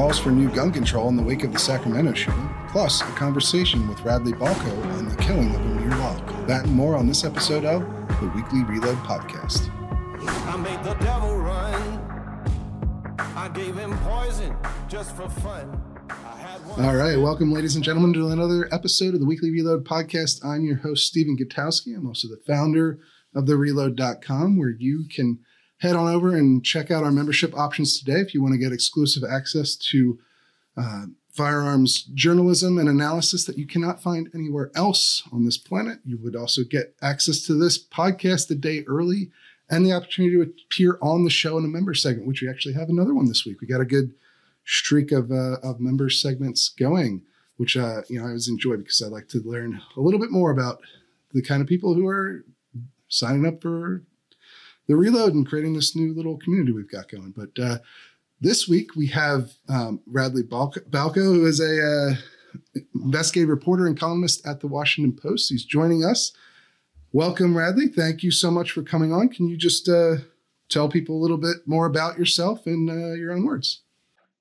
calls for new gun control in the wake of the Sacramento shooting, plus a conversation with Radley Balko on the killing of Amir Locke. That and more on this episode of the Weekly Reload Podcast. I made the devil run. I gave him poison just for fun. I had. All right, welcome, ladies and gentlemen, to another episode of the Weekly Reload Podcast. I'm your host, Stephen Gutowski. I'm also the founder of thereload.com, where you can head on over and check out our membership options today if you want to get exclusive access to uh, firearms journalism and analysis that you cannot find anywhere else on this planet. You would also get access to this podcast a day early and the opportunity to appear on the show in a member segment, which we actually have another one this week. We got a good streak of, uh, of member segments going, which uh, you know I always enjoy because I like to learn a little bit more about the kind of people who are signing up for the reload and creating this new little community we've got going. But uh, this week we have um, Radley Balko, who is a uh, investigative reporter and columnist at the Washington Post. He's joining us. Welcome, Radley. Thank you so much for coming on. Can you just uh, tell people a little bit more about yourself in uh, your own words?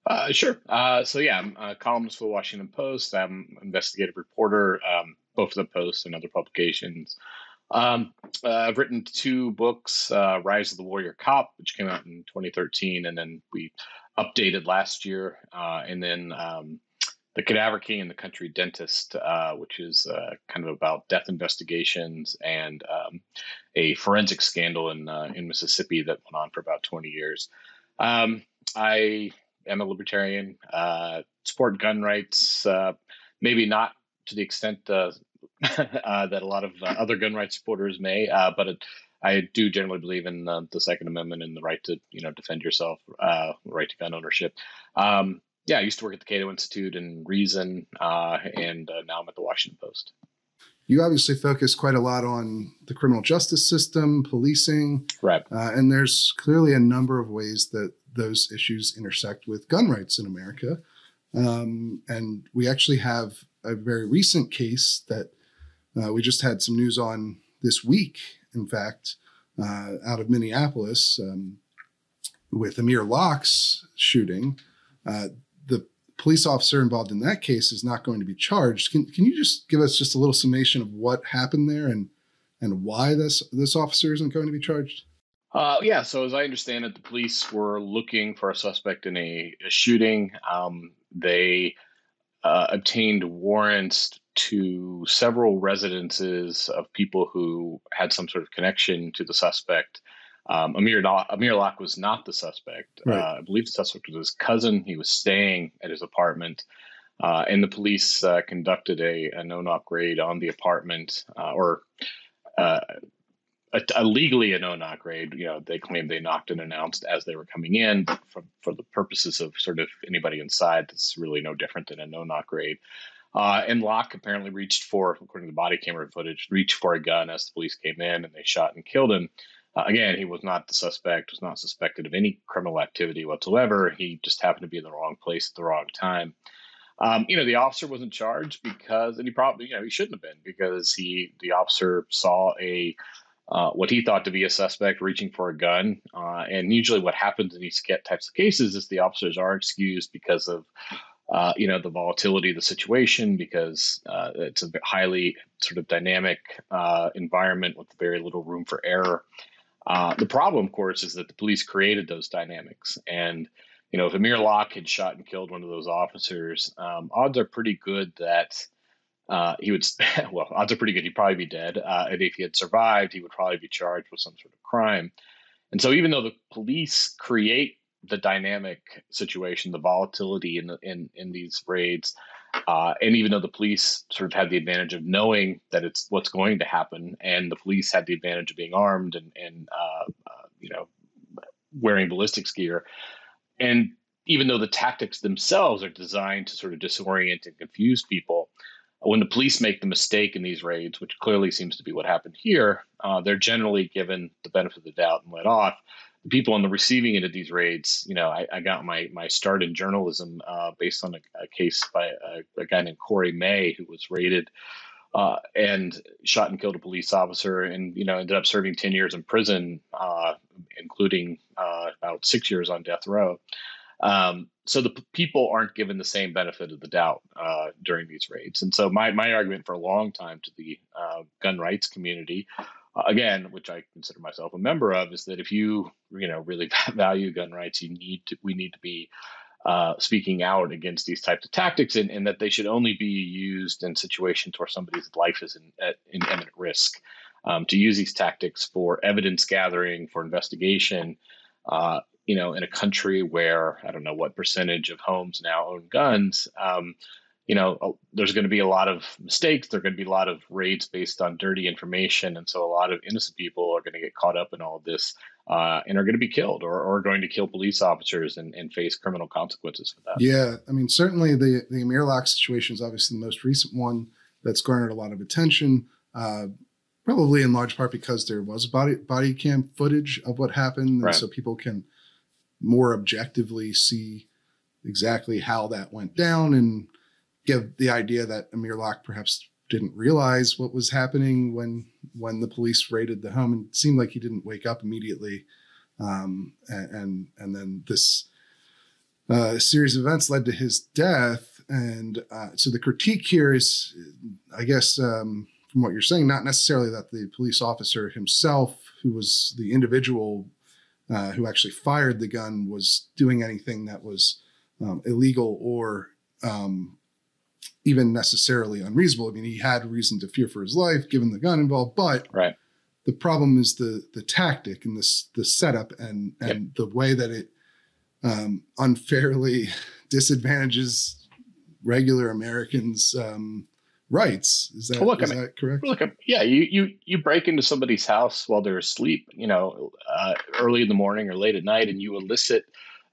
Uh, sure. Uh, so yeah, I'm a columnist for the Washington Post. I'm an investigative reporter, um, both for the Post and other publications. Um, uh, I've written two books: uh, "Rise of the Warrior Cop," which came out in 2013, and then we updated last year, uh, and then um, "The Cadaver King and the Country Dentist," uh, which is uh, kind of about death investigations and um, a forensic scandal in uh, in Mississippi that went on for about 20 years. Um, I am a libertarian, support gun rights, maybe not to the extent that a lot of uh, other gun rights supporters may, uh, but it, I do generally believe in the, the, Second Amendment and the right to you know defend yourself, uh, right to gun ownership. Um, yeah, I used to work at the Cato Institute and Reason, uh, and now I'm at the Washington Post. You obviously focus quite a lot on the criminal justice system, policing, right? and there's clearly a number of ways that those issues intersect with gun rights in America. Um, and we actually have a very recent case that uh, we just had some news on this week, in fact, uh, out of Minneapolis um, with Amir Locke's shooting. Uh, the police officer involved in that case is not going to be charged. Can, can you just give us just a little summation of what happened there and and why this this officer isn't going to be charged? Uh, yeah, so as I understand it, the police were looking for a suspect in a, a shooting. Um, they uh, obtained warrants to several residences of people who had some sort of connection to the suspect. Um, Amir, Amir Locke was not the suspect. Right. Uh, I believe the suspect was his cousin. He was staying at his apartment. Uh, and the police uh, conducted a, a no-knock raid on the apartment, uh, or uh, a, a legally a no-knock raid. You know, they claimed they knocked and announced as they were coming in, but for, for the purposes of sort of anybody inside, it's really no different than a no-knock raid. Uh, and Locke apparently reached for, according to the body camera footage, reached for a gun as the police came in and they shot and killed him. Uh, again, he was not the suspect, was not suspected of any criminal activity whatsoever. He just happened to be in the wrong place at the wrong time. Um, you know, the officer wasn't charged because, and he probably, you know, he shouldn't have been because he, the officer saw a uh, what he thought to be a suspect reaching for a gun. Uh, and usually, what happens in these types of cases is the officers are excused because of, uh, you know, the volatility of the situation, because uh, it's a highly sort of dynamic uh, environment with very little room for error. the problem, of course, is that the police created those dynamics. And, you know, if Amir Locke had shot and killed one of those officers, um, odds are pretty good that uh, he would, well, odds are pretty good he'd probably be dead. Uh, and if he had survived, he would probably be charged with some sort of crime. And so, even though the police create the dynamic situation, the volatility in the, in in these raids, uh, and even though the police sort of had the advantage of knowing that it's what's going to happen, and the police had the advantage of being armed and and uh, uh, you know wearing ballistics gear, and even though the tactics themselves are designed to sort of disorient and confuse people, when the police make the mistake in these raids, which clearly seems to be what happened here, uh, they're generally given the benefit of the doubt and let off. The people on the receiving end of these raids, you know, I, I got my my start in journalism uh, based on a, a case by a, a, guy named Cory Maye who was raided uh, and shot and killed a police officer, and you know ended up serving ten years in prison, uh, including uh, about six years on death row. Um, so the p- people aren't given the same benefit of the doubt uh, during these raids. And so my my argument for a long time to the uh, gun rights community, again, which I consider myself a member of, is that if you you know really value gun rights, you need to we need to be uh, speaking out against these types of tactics, and, and, that they should only be used in situations where somebody's life is in, at, in imminent risk. Um, to use these tactics for evidence gathering, for investigation, uh, you know, in a country where I don't know what percentage of homes now own guns, um, you know, there's going to be a lot of mistakes. There are going to be a lot of raids based on dirty information, and so a lot of innocent people are going to get caught up in all of this uh, and are going to be killed or, or going to kill police officers and, and face criminal consequences for that. Yeah, I mean, certainly the the Amir Locke situation is obviously the most recent one that's garnered a lot of attention. Uh, probably in large part because there was body body cam footage of what happened, and right. so people can more objectively see exactly how that went down and give the idea that Amir Locke perhaps didn't realize what was happening when when the police raided the home and it seemed like he didn't wake up immediately. Um, and, and, then this uh, series of events led to his death and uh, so the critique here is i guess um, from what you're saying not necessarily that the police officer himself who was the individual uh, who actually fired the gun was doing anything that was um, illegal or um, even necessarily unreasonable. I mean, he had reason to fear for his life given the gun involved, but right. the problem is the the tactic and this the setup and and yep. the way that it um, unfairly disadvantages regular Americans. Um, rights. Is that, look, is I mean, that correct? Look, yeah, you, you you break into somebody's house while they're asleep, you know, uh, early in the morning or late at night, and you elicit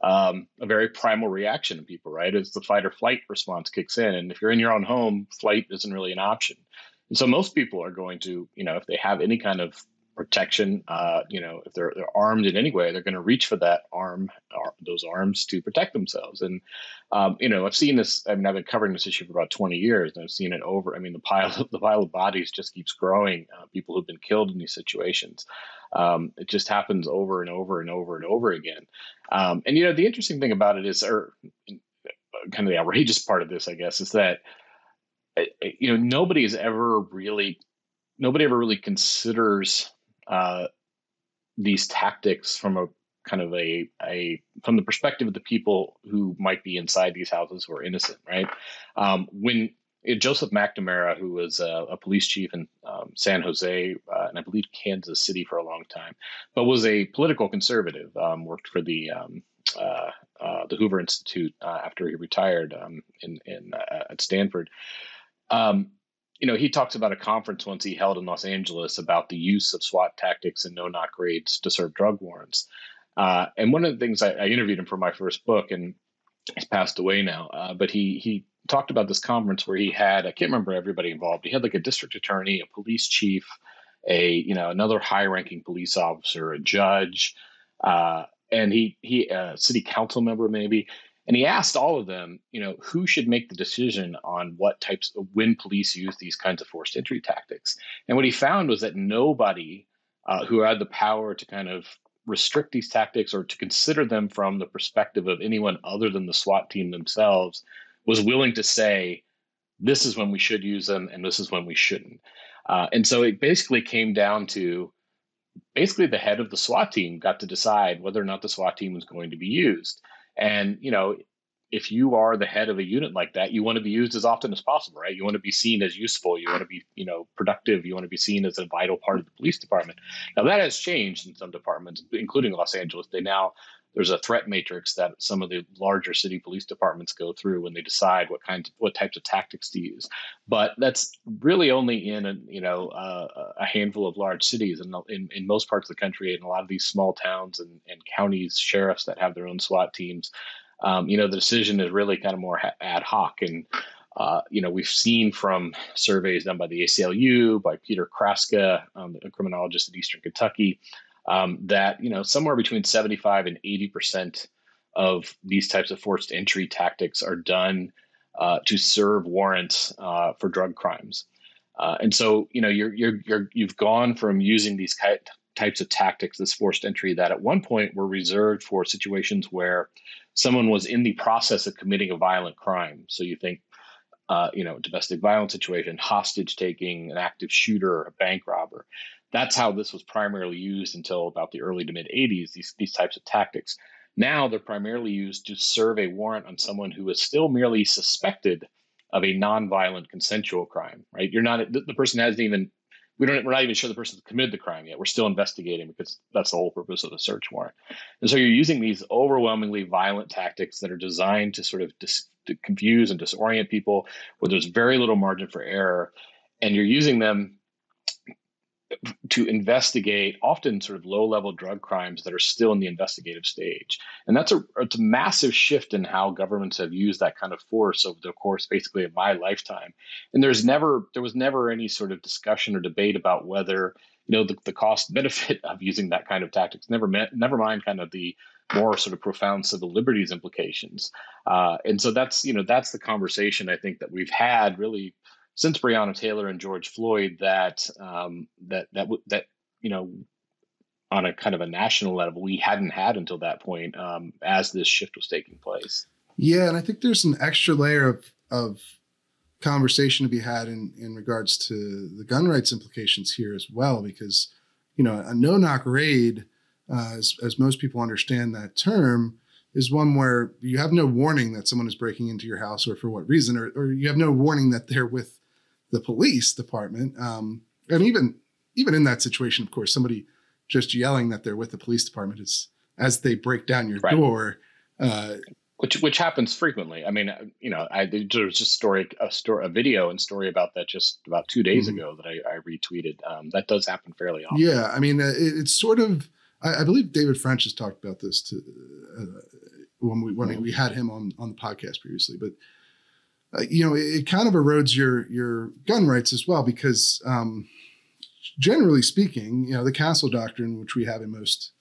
um, a very primal reaction in people, right? As the fight or flight response kicks in, and if you're in your own home, flight isn't really an option. And so most people are going to, you know, if they have any kind of protection. Uh, you know, if they're they're armed in any way, they're going to reach for that arm, ar- those arms to protect themselves. And um, you know, I've seen this. I mean, I've been covering this issue for about twenty years, and I've seen it over. I mean, the pile of the pile of bodies just keeps growing. Uh, people who've been killed in these situations. Um, it just happens over and over and over and over again. Um, and you know, the interesting thing about it is, or kind of the outrageous part of this, I guess, is that uh, you know nobody has ever really nobody ever really considers uh, these tactics from a kind of a, a from the perspective of the people who might be inside these houses who are innocent, right? Um, when Joseph McNamara, who was a, a police chief in um, San Jose uh, and I believe Kansas City for a long time, but was a political conservative, um, worked for the um, uh, uh, the Hoover Institute uh, after he retired um, in in uh, at Stanford. Um, you know, he talks about a conference once he held in Los Angeles about the use of SWAT tactics and no knock raids to serve drug warrants. Uh, and one of the things I, I, interviewed him for my first book, and he's passed away now, uh, but he he talked about this conference where he had I can't remember everybody involved. He had like a district attorney, a police chief, a you know another high ranking police officer, a judge, uh, and he he a city council member maybe, and he asked all of them, you know, who should make the decision on what types of when police use these kinds of forced entry tactics. And what he found was that nobody uh, who had the power to kind of restrict these tactics or to consider them from the perspective of anyone other than the SWAT team themselves was willing to say, this is when we should use them and this is when we shouldn't. Uh, and so it basically came down to basically the head of the SWAT team got to decide whether or not the SWAT team was going to be used. And, you know, if you are the head of a unit like that, you want to be used as often as possible, right? You want to be seen as useful. You want to be, you know, productive. You want to be seen as a vital part of the police department. Now that has changed in some departments, including Los Angeles. They now there's a threat matrix that some of the larger city police departments go through when they decide what kinds, what types of tactics to use. But that's really only in a you know uh, a handful of large cities, and in, in most parts of the country, in a lot of these small towns and, and counties, sheriffs that have their own SWAT teams, um, you know, the decision is really kind of more ad hoc and. Uh, you know, we've seen from surveys done by the ACLU, by Peter Kraska, um, a criminologist at Eastern Kentucky, um, that you know somewhere between 75 and 80 percent of these types of forced entry tactics are done uh, to serve warrants uh, for drug crimes. Uh, and so, you know, you're, you're, you're, you've gone from using these types of tactics, this forced entry, that at one point were reserved for situations where someone was in the process of committing a violent crime. So you think, uh, you know, domestic violence situation, hostage taking, an active shooter, a bank robber. That's how this was primarily used until about the early to mid 80s, these, these types of tactics. Now they're primarily used to serve a warrant on someone who is still merely suspected of a non-violent consensual crime, right? You're not the, the person hasn't even we don't we're not even sure the person committed the crime yet. We're still investigating because that's the whole purpose of the search warrant. And so you're using these overwhelmingly violent tactics that are designed to sort of dis, to confuse and disorient people where there's very little margin for error and you're using them to investigate often sort of low level drug crimes that are still in the investigative stage. And that's a, it's a massive shift in how governments have used that kind of force over the course basically of my lifetime. And there's never, there was never any sort of discussion or debate about whether, you know, the, the cost benefit of using that kind of tactics, never met, never mind kind of the more sort of profound civil liberties implications. Uh, and so that's, you know, that's the conversation I think that we've had really since Breonna Taylor and George Floyd that um, that that that you know on a kind of a national level we hadn't had until that point um, as this shift was taking place. Yeah, and I think there's an extra layer of of conversation to be had in in regards to the gun rights implications here as well, because you know a no knock raid, uh, as as most people understand that term, is one where you have no warning that someone is breaking into your house or for what reason, or, or you have no warning that they're with the police department. Um, and even even in that situation, of course, somebody just yelling that they're with the police department is as they break down your right. door. Uh, which which happens frequently. I mean, you know, I there was just story a story a video and story about that just about two days mm-hmm. ago that I, I retweeted. Um, that does happen fairly often. Yeah, I mean, uh, it, it's sort of. I, I, believe David French has talked about this to, uh, when we when mm-hmm. we had him on on the podcast previously, but uh, you know, it, it, kind of erodes your your gun rights as well because, um, generally speaking, you know, the castle doctrine, which we have in most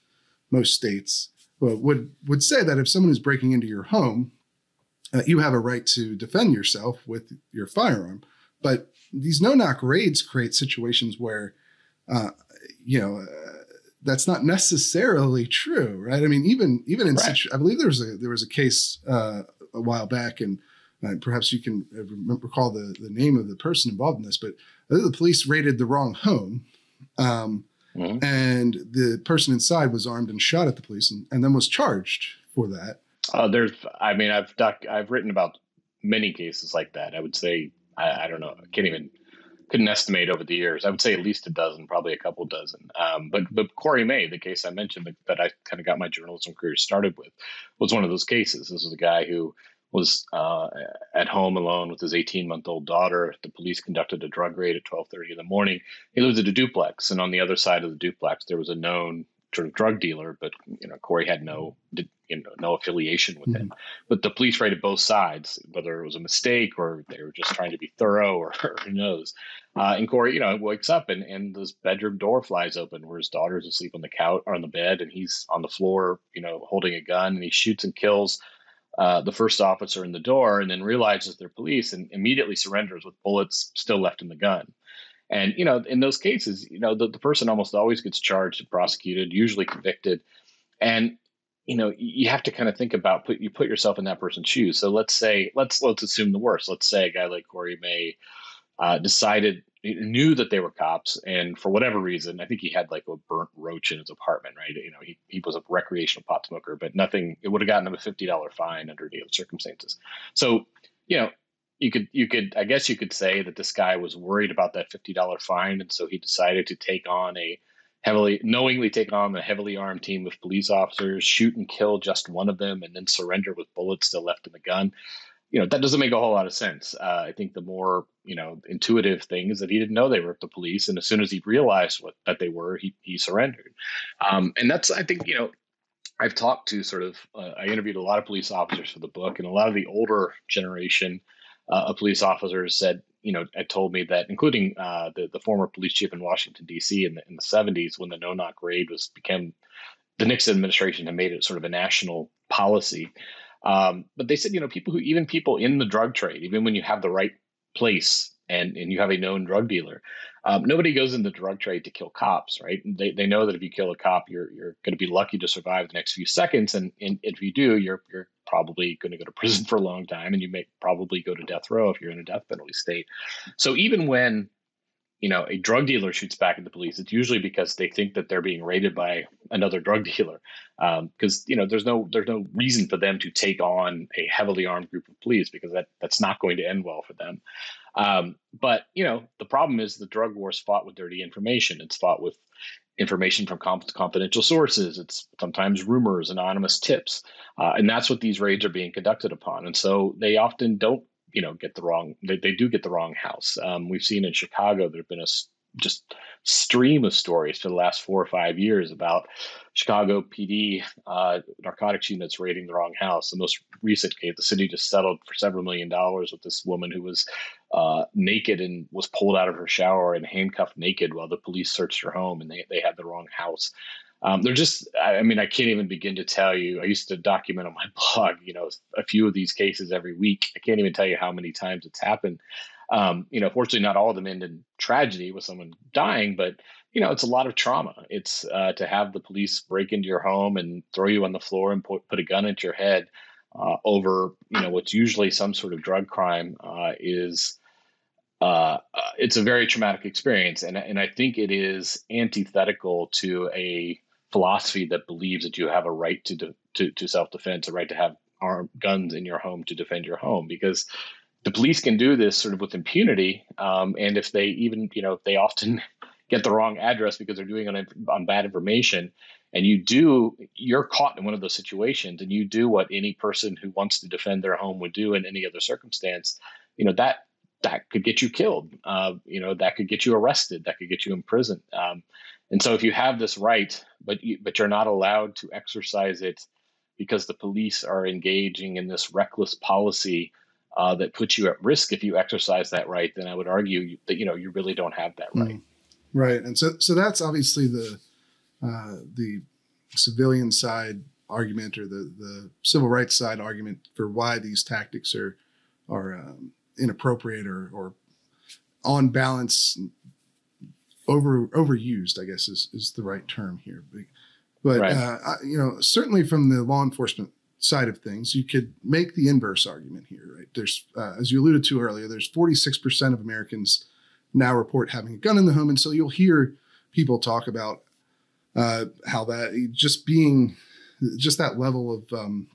most states, uh, would would say that if someone is breaking into your home, uh, you have a right to defend yourself with your firearm. But these no knock raids create situations where, uh, you know. Uh, that's not necessarily true, right? I mean, even even in right. situ- I believe there was a there was a case uh, a while back, and uh, perhaps you can uh, recall the, the name of the person involved in this, but the police raided the wrong home. Um, mm-hmm. And the person inside was armed and shot at the police and, and then was charged for that. Uh, there's, I mean, I've doc, I've written about many cases like that. I would say, I, I, don't know, I can't even, couldn't estimate over the years. I would say at least a dozen, probably a couple dozen. Um, but but Cory Maye, the case I mentioned that, that I kind of got my journalism career started with, was one of those cases. This was a guy who was uh, at home alone with his 18 month old daughter. The police conducted a drug raid at 12:30 in the morning. He lived at a duplex, and on the other side of the duplex there was a known sort of drug dealer, but you know Cory had no did, you know no affiliation with mm-hmm. him. But the police raided both sides, whether it was a mistake or they were just trying to be thorough, or, or who knows. Uh, and Cory, you know, wakes up and and this bedroom door flies open where his daughter's asleep on the couch or on the bed, and he's on the floor, you know, holding a gun, and he shoots and kills uh, the first officer in the door and then realizes they're police and immediately surrenders with bullets still left in the gun. And, you know, in those cases, you know, the, the person almost always gets charged and prosecuted, usually convicted. And, you know, you have to kind of think about put you put yourself in that person's shoes. So let's say let's let's assume the worst. Let's say a guy like Cory Maye uh, decided knew that they were cops, and for whatever reason, I think he had like a burnt roach in his apartment. Right, you know, he he was a recreational pot smoker, but nothing. It would have gotten him a fifty dollar fine under the circumstances. So, you know, you could you could I guess you could say that this guy was worried about that fifty dollar fine, and so he decided to take on a heavily knowingly take on a heavily armed team of police officers, shoot and kill just one of them, and then surrender with bullets still left in the gun you know that doesn't make a whole lot of sense. Uh, I think the more you know intuitive thing is that he didn't know they were the police, and as soon as he realized what that they were, he he surrendered. Um, and that's I think you know I've talked to sort of uh, I interviewed a lot of police officers for the book, and a lot of the older generation uh, of police officers said you know told me that including uh, the the former police chief in Washington D.C. in the in the 70s when the no knock raid was became the Nixon administration had made it sort of a national policy. Um, but they said, you know, people who even people in the drug trade, even when you have the right place and and you have a known drug dealer. Um, nobody goes in the drug trade to kill cops, right? They, they know that if you kill a cop, you're you're going to be lucky to survive the next few seconds, and, and if you do, you're you're probably going to go to prison for a long time, and you may probably go to death row if you're in a death penalty state. So even when you know a drug dealer shoots back at the police, it's usually because they think that they're being raided by another drug dealer. Because um, you know there's no there's no reason for them to take on a heavily armed group of police because that that's not going to end well for them. Um, but you know, the problem is the drug war is fought with dirty information. It's fought with information from confidential sources. It's sometimes rumors, anonymous tips, uh, and that's what these raids are being conducted upon. And so they often don't, you know, get the wrong. They, they do get the wrong house. Um, we've seen in Chicago there have been a just stream of stories for the last four or five years about Chicago PD uh, narcotics units raiding the wrong house. The most recent case, the city just settled for several million dollars with this woman who was uh, naked and was pulled out of her shower and handcuffed naked while the police searched her home and they, they had the wrong house. Um, they're just, I mean, I can't even begin to tell you. I used to document on my blog, you know, a few of these cases every week. I can't even tell you how many times it's happened. Um, you know, fortunately, not all of them end in tragedy with someone dying, but you know, it's a lot of trauma. It's uh, to have the police break into your home and throw you on the floor and put, put a gun at your head uh, over, you know, what's usually some sort of drug crime uh, is. Uh, uh, it's a very traumatic experience, and and I think it is antithetical to a philosophy that believes that you have a right to de- to, to self defense, a right to have armed guns in your home to defend your home, because the police can do this sort of with impunity. Um, and if they even, you know, if they often get the wrong address because they're doing it on, on bad information, and you do, you're caught in one of those situations, and you do what any person who wants to defend their home would do in any other circumstance. You know that that could get you killed. Uh, you know that could get you arrested. That could get you in prison. Um, and so if you have this right, but you, but you're not allowed to exercise it because the police are engaging in this reckless policy uh, that puts you at risk if you exercise that right, then I would argue that you know you really don't have that right. Mm. Right, and so so that's obviously the uh, the civilian side argument or the the civil rights side argument for why these tactics are are um, inappropriate or or on balance over overused. I guess is is the right term here. But, but right. uh, you know, certainly from the law enforcement side of things, you could make the inverse argument here, right? There's, uh, as you alluded to earlier, there's 46% of Americans now report having a gun in the home. And so you'll hear people talk about uh, how that just being, just that level of um,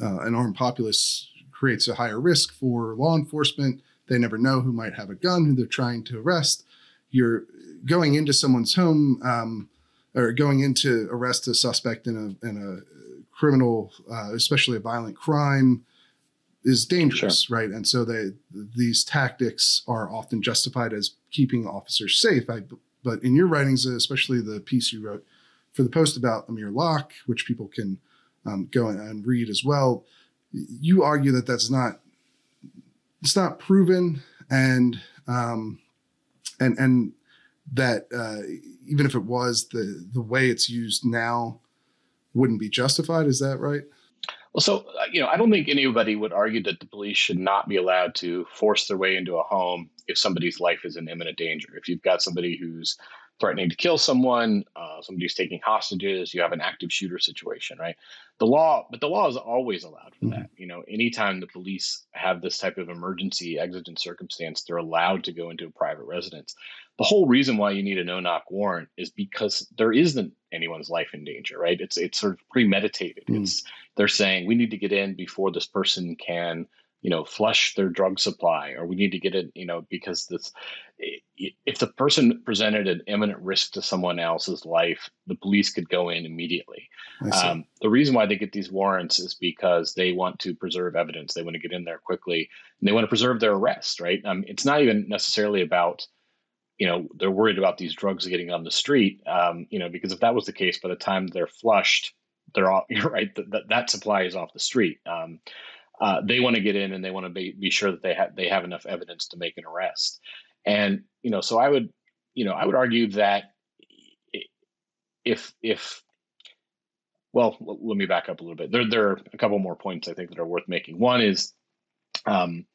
uh, an armed populace creates a higher risk for law enforcement. They never know who might have a gun, who they're trying to arrest. You're going into someone's home um, or going into arrest a suspect in a, in a criminal, uh, especially a violent crime, is dangerous, sure. right? And so they these tactics are often justified as keeping officers safe. I, but in your writings, especially the piece you wrote for the post about Amir Locke, which people can um, go and read as well, you argue that that's not it's not proven, and um, and and that uh, even if it was the the way it's used now wouldn't be justified. Is that right? Well, so uh, you know, I don't think anybody would argue that the police should not be allowed to force their way into a home if somebody's life is in imminent danger. If you've got somebody who's threatening to kill someone, uh, somebody who's taking hostages, you have an active shooter situation, right? The law, but the law is always allowed for mm-hmm. that. You know, anytime the police have this type of emergency exigent circumstance, they're allowed to go into a private residence. The whole reason why you need a no-knock warrant is because there isn't anyone's life in danger, right? It's it's sort of premeditated. Mm. It's they're saying we need to get in before this person can you know flush their drug supply or we need to get it you know because this if the person presented an imminent risk to someone else's life the police could go in immediately. Um, the reason why they get these warrants is because they want to preserve evidence. They want to get in there quickly and they want to preserve their arrest right? Um, it's not even necessarily about you know they're worried about these drugs getting on the street um, you know because if that was the case by the time they're flushed they're all you're right that, that supply is off the street. Um, uh, they want to get in and they want to be, be sure that they have they have enough evidence to make an arrest. And you know, so I would, you know, I would argue that if if well, let me back up a little bit. There there are a couple more points I think that are worth making. One is, um,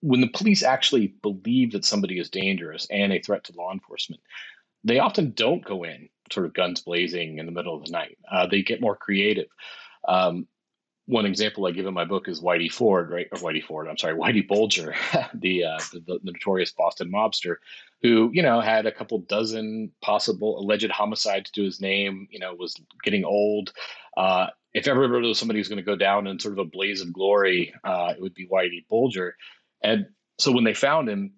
when the police actually believe that somebody is dangerous and a threat to law enforcement, they often don't go in sort of guns blazing in the middle of the night. Uh, they get more creative. Um, one example I give in my book is Whitey Ford, right? Or Whitey Ford, I'm sorry, Whitey Bulger, the, uh, the, the notorious Boston mobster, who you know had a couple dozen possible alleged homicides to his name. You know, was getting old. Uh, if ever there was somebody who's going to go down in sort of a blaze of glory, uh, it would be Whitey Bulger. And so when they found him,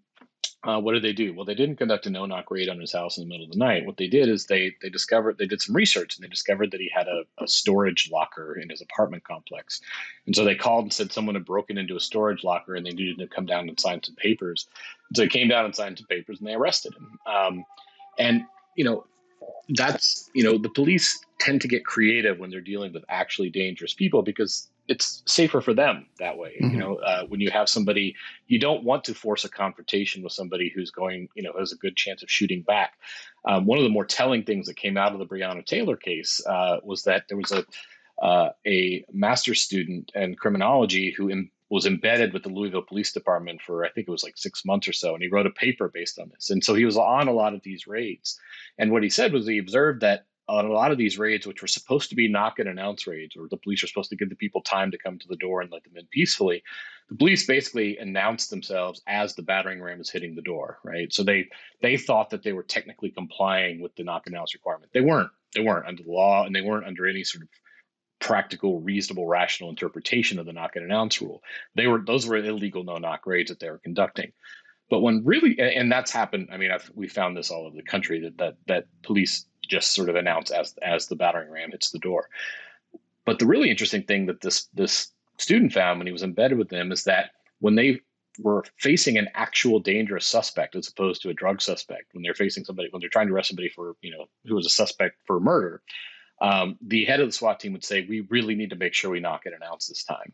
uh, what did they do? Well, they didn't conduct a no-knock raid on his house in the middle of the night. What they did is they they discovered they did some research and they discovered that he had a, a storage locker in his apartment complex, and so they called and said someone had broken into a storage locker and they needed to come down and sign some papers. And so they came down and signed some papers and they arrested him. Um, and you know, that's you know the police tend to get creative when they're dealing with actually dangerous people because it's safer for them that way. Mm-hmm. You know, uh, when you have somebody, you don't want to force a confrontation with somebody who's going, you know, has a good chance of shooting back. Um, one of the more telling things that came out of the Breonna Taylor case uh, was that there was a uh, a master's student in criminology who Im- was embedded with the Louisville Police Department for I think it was like six months or so, and he wrote a paper based on this. And so he was on a lot of these raids. And what he said was he observed that on a lot of these raids, which were supposed to be knock and announce raids, or the police are supposed to give the people time to come to the door and let them in peacefully, the police basically announced themselves as the battering ram is hitting the door, right? So they they thought that they were technically complying with the knock and announce requirement. They weren't. They weren't under the law, and they weren't under any sort of practical, reasonable, rational interpretation of the knock and announce rule. They were those were illegal no knock raids that they were conducting. But when really, and that's happened. I mean, I've, we found this all over the country that that that police just sort of announce as as the battering ram hits the door. But the really interesting thing that this this student found when he was embedded with them is that when they were facing an actual dangerous suspect as opposed to a drug suspect, when they're facing somebody when they're trying to arrest somebody for you know who was a suspect for murder, um, the head of the SWAT team would say, "We really need to make sure we knock and announce this time."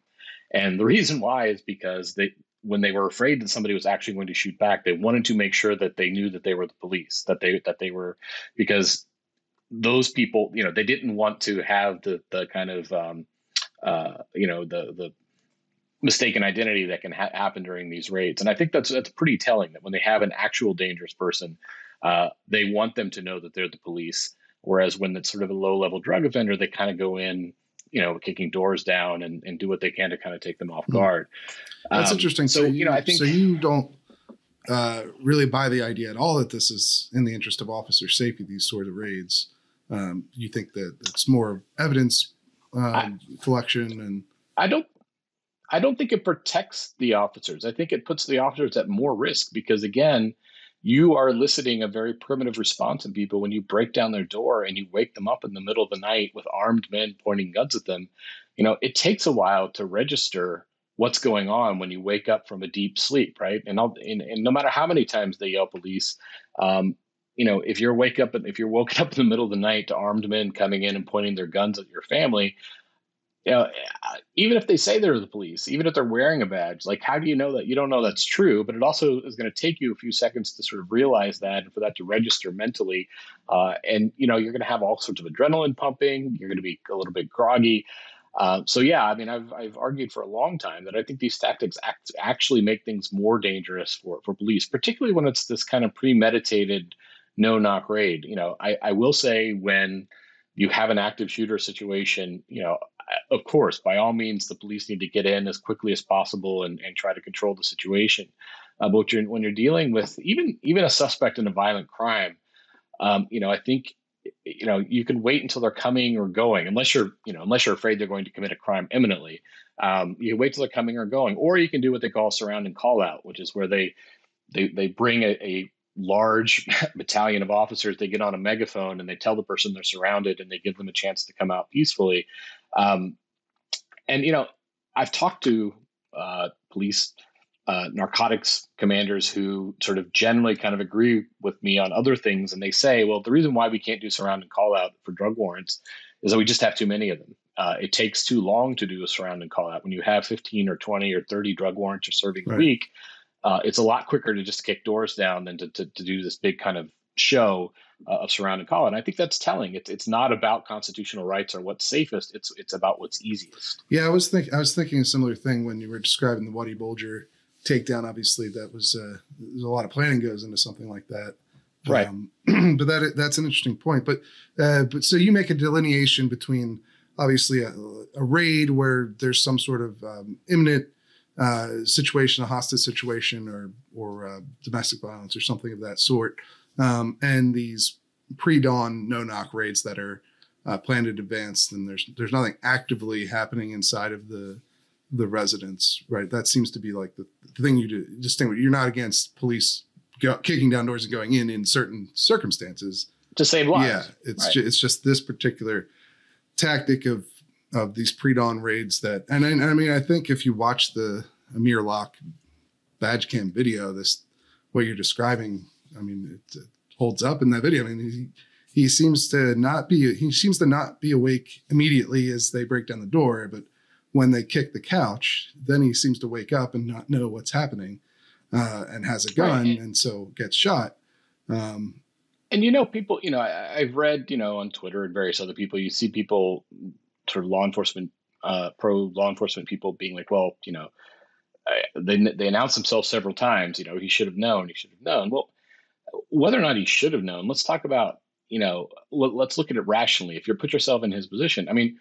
And the reason why is because they when they were afraid that somebody was actually going to shoot back, they wanted to make sure that they knew that they were the police, that they that they were because those people, you know, they didn't want to have the the kind of um, uh, you know the the mistaken identity that can ha- happen during these raids. And I think that's that's pretty telling that when they have an actual dangerous person, uh, they want them to know that they're the police. Whereas when it's sort of a low level drug offender, they kind of go in, you know, kicking doors down and, and do what they can to kind of take them off hmm. guard. That's um, interesting. So, so you, you know, I think so. You don't uh, really buy the idea at all that this is in the interest of officer safety. These sort of raids. Um, you think that it's more evidence um, I, collection and I don't I don't think it protects the officers. I think it puts the officers at more risk because again, you are eliciting a very primitive response in people when you break down their door and you wake them up in the middle of the night with armed men pointing guns at them. You know, it takes a while to register what's going on when you wake up from a deep sleep, right? And, and, and no matter how many times they yell police, um, you know, if you're wake up if you're woken up in the middle of the night to armed men coming in and pointing their guns at your family, you know, even if they say they're the police, even if they're wearing a badge, like how do you know that? You don't know that's true, but it also is going to take you a few seconds to sort of realize that and for that to register mentally. Uh, and you know, you're going to have all sorts of adrenaline pumping. You're going to be a little bit groggy. Uh, so yeah, I mean, I've I've argued for a long time that I think these tactics act, actually make things more dangerous for for police, particularly when it's this kind of premeditated no knock raid. You know, I, I will say when you have an active shooter situation, you know, of course, by all means, the police need to get in as quickly as possible and, and try to control the situation. Uh, but you're, when you're dealing with even even a suspect in a violent crime, um, you know, I think you know you can wait until they're coming or going, unless you're you know unless you're afraid they're going to commit a crime imminently. Um, you wait till they're coming or going, or you can do what they call surround and call out, which is where they they they bring a, a large battalion of officers they get on a megaphone and they tell the person they're surrounded and they give them a chance to come out peacefully. Um, and you know i've talked to uh, police uh, narcotics commanders who sort of generally kind of agree with me on other things and they say well the reason why we can't do surround and call out for drug warrants is that we just have too many of them. Uh, it takes too long to do a surround and call out. When you have 15 or 20 or 30 drug warrants you're serving right. a week uh, it's a lot quicker to just kick doors down than to, to, to do this big kind of show uh, of surrounding call. And I think that's telling. It's it's not about constitutional rights or what's safest. It's it's about what's easiest. Yeah, I was thinking I was thinking a similar thing when you were describing the Whitey Bulger takedown. Obviously, that was uh, there's a lot of planning goes into something like that. Right. Um, but that that's an interesting point. But uh, but so you make a delineation between obviously a, a raid where there's some sort of um, imminent uh, situation, a hostage situation, or or uh, domestic violence or something of that sort, um, and these pre-dawn no-knock raids that are uh, planned in advance. Then there's there's nothing actively happening inside of the the residence, right? That seems to be like the, the thing you do, distinguish. You're not against police go, kicking down doors and going in in certain circumstances to save lives. Yeah, it's Right. ju- it's just this particular tactic of of these pre-dawn raids that, and I, I mean, I think if you watch the Amir Locke badge cam video, this what you're describing, I mean, it, it holds up in that video. I mean, he he seems to not be he seems to not be awake immediately as they break down the door, but when they kick the couch, then he seems to wake up and not know what's happening, uh, and has a gun, Right. and so gets shot. Um, and you know people you know I, i've read you know on twitter and various other people you see people sort of law enforcement uh, pro law enforcement people being like well you know I, they, they announced themselves several times you know he should have known he should have known. Well whether or not he should have known let's talk about you know let, let's look at it rationally. If you put yourself in his position i mean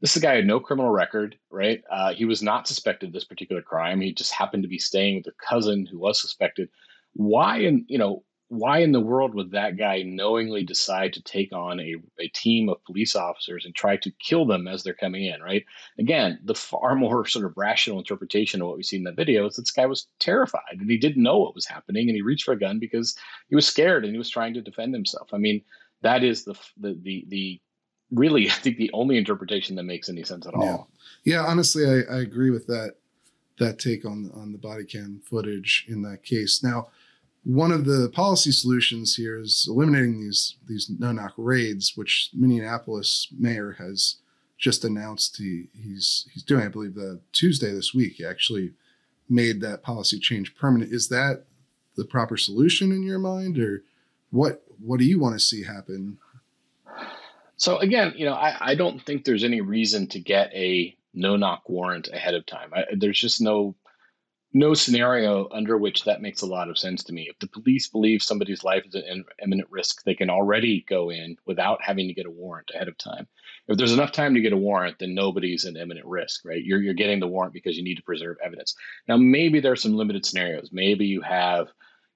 this is a guy had no criminal record right? Uh, he was not suspected of this particular crime. He just happened to be staying with a cousin who was suspected. Why and you know why in the world would that guy knowingly decide to take on a, a team of police officers and try to kill them as they're coming in, right? Again, the far more sort of rational interpretation of what we see in that video is that this guy was terrified and he didn't know what was happening and he reached for a gun because he was scared and he was trying to defend himself. I mean, that is the the the, the really I think the only interpretation that makes any sense at Yeah. all. Yeah, honestly, I, I agree with that that take on on the body cam footage in that case. Now, one of the policy solutions here is eliminating these these no knock raids, which Minneapolis mayor has just announced he, he's he's doing. I believe the Tuesday this week. He actually made that policy change permanent. Is that the proper solution in your mind, or what what do you want to see happen? So again, you know, I, I don't think there's any reason to get a no knock warrant ahead of time. I, there's just no no scenario under which that makes a lot of sense to me. If the police believe somebody's life is an imminent risk, they can already go in without having to get a warrant ahead of time. If there's enough time to get a warrant, then nobody's an imminent risk, right? You're you're getting the warrant because you need to preserve evidence. Now, maybe there are some limited scenarios. Maybe you have,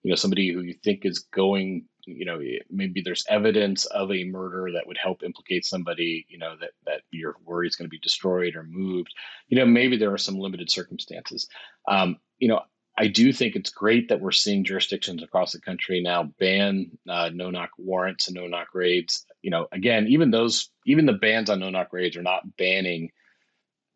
you know, somebody who you think is going you know maybe there's evidence of a murder that would help implicate somebody you know that that you're worried is going to be destroyed or moved you know maybe there are some limited circumstances um, you know i do think it's great that we're seeing jurisdictions across the country now ban uh, no knock warrants and no knock raids you know again even those even the bans on no knock raids are not banning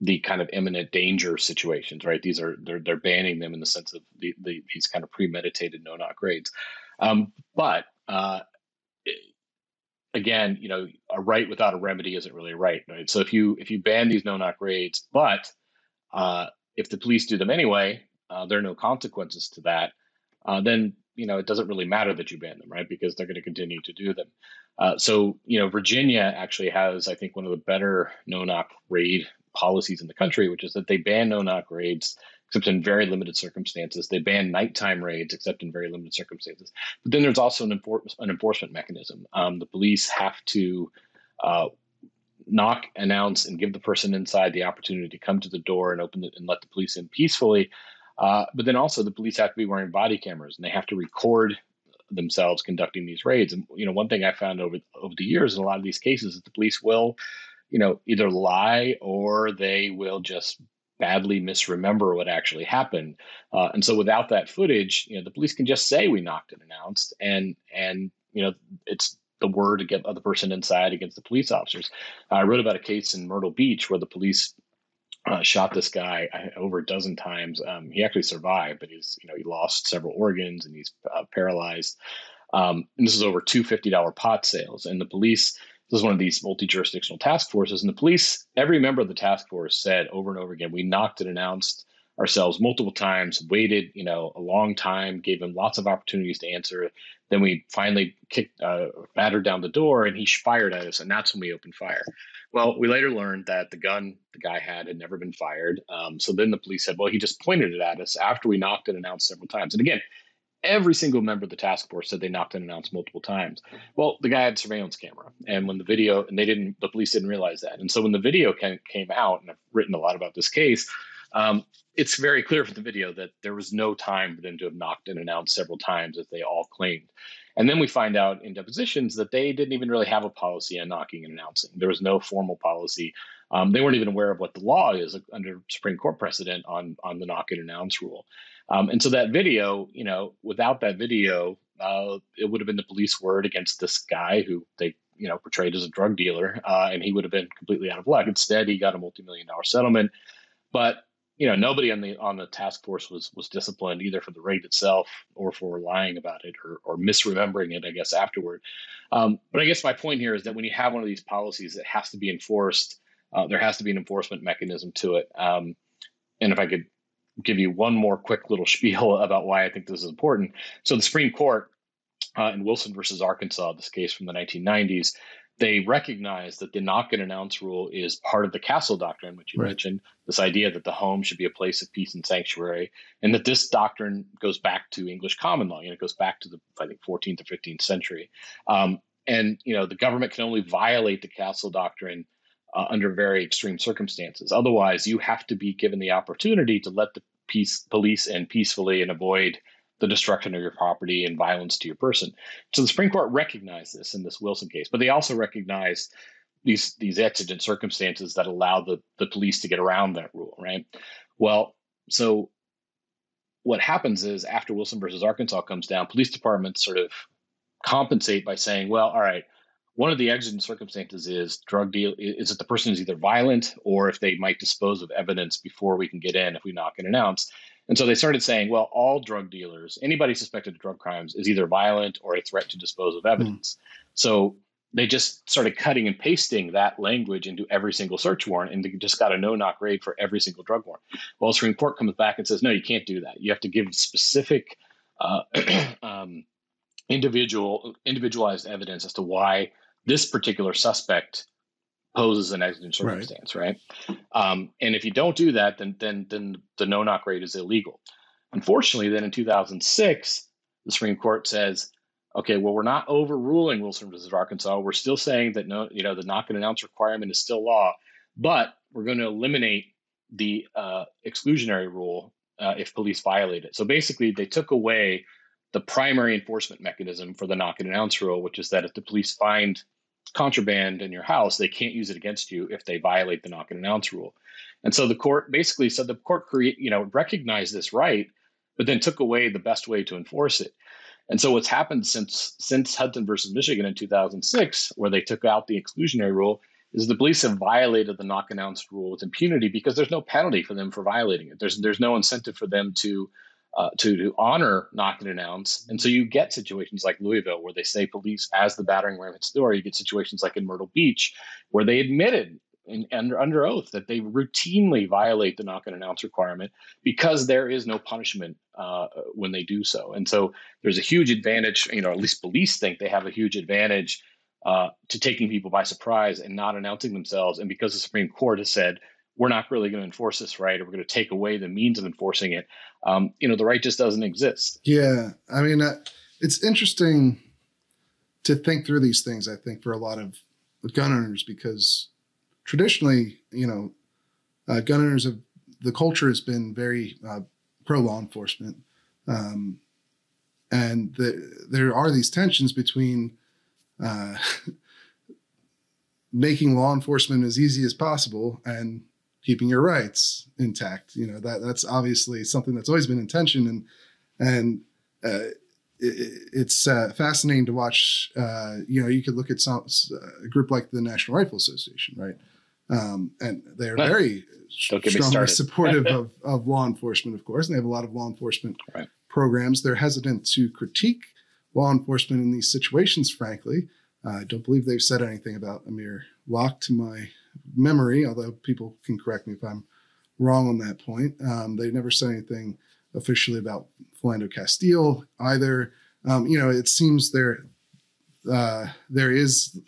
the kind of imminent danger situations, right? These are they're they're banning them in the sense of the, the these kind of premeditated no knock raids. Um, but uh, again, you know, a right without a remedy isn't really a right, right? So if you if you ban these no knock raids, but uh, if the police do them anyway, uh, there are no consequences to that. Uh, then you know it doesn't really matter that you ban them, right? Because they're going to continue to do them. Uh, so you know, Virginia actually has, I think, one of the better no knock raid policies in the country, which is that they ban no knock raids except in very limited circumstances. They ban nighttime raids except in very limited circumstances. But then there's also an, enfor- an enforcement mechanism. Um, the police have to uh, knock, announce, and give the person inside the opportunity to come to the door and open it and let the police in peacefully. Uh, but then also the police have to be wearing body cameras and they have to record themselves conducting these raids. And you know, one thing I found over over the years in a lot of these cases is the police will, you know, either lie or they will just badly misremember what actually happened. Uh, and so without that footage, you know, the police can just say we knocked and announced, and and you know, it's the word to get the person inside against the police officers. I wrote about a case in Myrtle Beach where the police uh, shot this guy uh, over a dozen times. Um, he actually survived, but he's you know he lost several organs and he's uh, paralyzed. Um, and this is over two fifty dollar pot sales, and the police. This is one of these multi jurisdictional task forces, and the police. Every member of the task force said over and over again, "We knocked and announced ourselves multiple times, waited, you know, a long time, gave him lots of opportunities to answer. Then we finally kicked, uh, battered down the door, and he fired at us, and that's when we opened fire. Well, we later learned that the gun the guy had had never been fired. Um, so then the police said, well, he just pointed it at us after we knocked and announced several times. And again, every single member of the task force said they knocked and announced multiple times. Well, the guy had surveillance camera, and when the video, and they didn't, the police didn't realize that. And so when the video came out, and I've written a lot about this case, um, it's very clear from the video that there was no time for them to have knocked and announced several times as they all claimed. And then we find out in depositions that they didn't even really have a policy on knocking and announcing. There was no formal policy. Um, they weren't even aware of what the law is under Supreme Court precedent on on the knock and announce rule. Um, and so that video, you know, without that video, uh, it would have been the police word against this guy who they you know portrayed as a drug dealer, uh, and he would have been completely out of luck. Instead, he got a multi-million dollar settlement. But you know nobody on the on the task force was was disciplined either for the raid itself or for lying about it or, or misremembering it i guess afterward. Um, but i guess my point here is that when you have one of these policies that has to be enforced uh, there has to be an enforcement mechanism to it. Um, and if i could give you one more quick little spiel about why i think this is important. So the supreme court uh, in wilson versus arkansas this case from the 1990s they recognize that the knock and announce rule is part of the castle doctrine, which you right. mentioned, this idea that the home should be a place of peace and sanctuary, and that this doctrine goes back to English common law. You know, it goes back to the I think 14th or 15th century. Um, and you know, the government can only violate the castle doctrine uh, under very extreme circumstances. Otherwise, you have to be given the opportunity to let the peace police in peacefully and avoid the destruction of your property and violence to your person. So the Supreme Court recognized this in this Wilson case, but they also recognized these these exigent circumstances that allow the the police to get around that rule, right? Well, so what happens is after Wilson versus Arkansas comes down, police departments sort of compensate by saying, well, all right, one of the exigent circumstances is drug deal is that the person is either violent or if they might dispose of evidence before we can get in if we knock and announce. And so they started saying, well, all drug dealers, anybody suspected of drug crimes is either violent or a threat to dispose of hmm. evidence. Mm. So they just started cutting and pasting that language into every single search warrant and they just got a no knock raid for every single drug warrant. Well, the Supreme Court comes back and says, no, you can't do that. You have to give specific uh, um, individual individualized evidence as to why this particular suspect poses an exigent circumstance, right? right? Um, and if you don't do that, then then then the no knock rate is illegal. Unfortunately, then in 2006, the Supreme Court says, okay, well, we're not overruling Wilson versus Arkansas. We're still saying that no, you know, the knock and announce requirement is still law, but we're going to eliminate the uh, exclusionary rule uh, if police violate it. So basically, they took away the primary enforcement mechanism for the knock and announce rule, which is that if the police find contraband in your house, they can't use it against you if they violate the knock and announce rule. And so the court basically said the court create, you know, recognized this right, but then took away the best way to enforce it. And so what's happened since since Hudson versus Michigan in 2006, where they took out the exclusionary rule, is the police have violated the knock announced rule with impunity because there's no penalty for them for violating it. There's there's no incentive for them to uh, to to honor knock and announce. And so you get situations like Louisville where they say police as the battering ram hits the door. You get situations like in Myrtle Beach where they admitted in, under, under oath that they routinely violate the knock and announce requirement because there is no punishment uh, when they do so. And so there's a huge advantage. You know, at least police think they have a huge advantage uh, to taking people by surprise and not announcing themselves. And because the Supreme Court has said we're not really going to enforce this right or we're going to take away the means of enforcing it. Um, you know the right just doesn't exist. Yeah i mean uh, it's interesting to think through these things i think for a lot of gun owners because traditionally you know uh, gun owners have the culture has been very uh, pro law enforcement. Um, and the, there are these tensions between uh, making law enforcement as easy as possible and keeping your rights intact. You know that that's obviously something that's always been intention, and and uh, it, it's uh, fascinating to watch. Uh, you know, you could look at some a group like the National Rifle Association, right? Um, and they are very strongly supportive of, of law enforcement, of course, and they have a lot of law enforcement right. programs. They're hesitant to critique law enforcement in these situations, frankly. I don't believe they've said anything about Amir Locke to my memory, although people can correct me if I'm wrong on that point. Um, they never said anything officially about Philando Castile either. Um, you know, it seems there uh, there is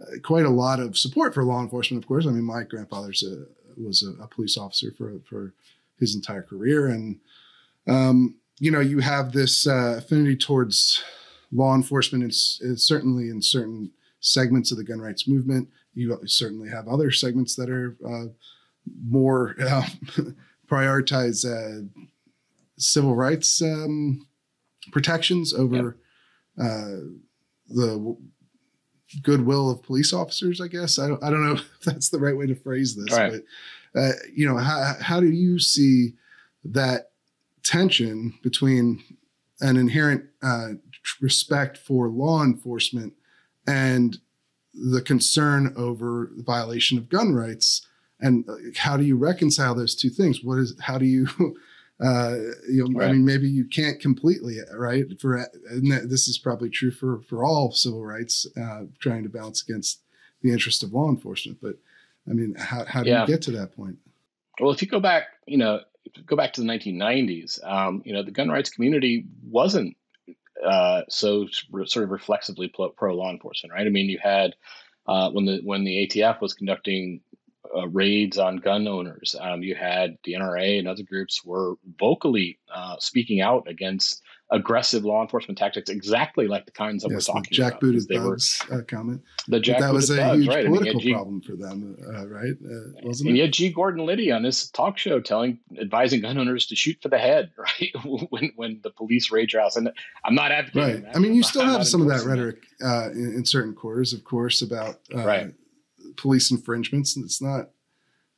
uh, quite a lot of support for law enforcement. Of course, I mean, my grandfather's a, was a, a police officer for for his entire career, and um, you know, you have this uh, affinity towards law enforcement. It's, it's, certainly in certain segments of the gun rights movement. You certainly have other segments that are uh, more uh, prioritize uh, civil rights um, protections over yep. Uh, the goodwill of police officers. I guess I don't, I don't know if that's the right way to phrase this, right. but uh, you know, how how do you see that tension between an inherent uh, respect for law enforcement and the concern over the violation of gun rights. And uh, how do you reconcile those two things? What is how do you uh, you know right. i mean maybe you can't completely right? For this is probably true for for all civil rights uh, trying to balance against the interest of law enforcement. But i mean how, how do yeah. you get to that point? Well if you go back you know go back to the 1990s, um, you know, the gun rights community wasn't uh, so sort of reflexively pro law enforcement, right? I mean, you had uh, when the when the ATF was conducting uh, raids on gun owners, um, you had the NRA and other groups were vocally uh, speaking out against aggressive law enforcement tactics, exactly like the kinds that yes, we're talking Jack about. Booted they were uh, comment. The Jack that was a thugs, huge right? political G, problem for them, uh, right? Uh, wasn't and it? you had G. Gordon Liddy on his talk show telling, advising gun owners to shoot for the head, right? when when the police raid your house, and I'm not advocating. Right. I mean, you still have some of that rhetoric uh, in, in, certain quarters, of course, about uh, right. police infringements, and it's not.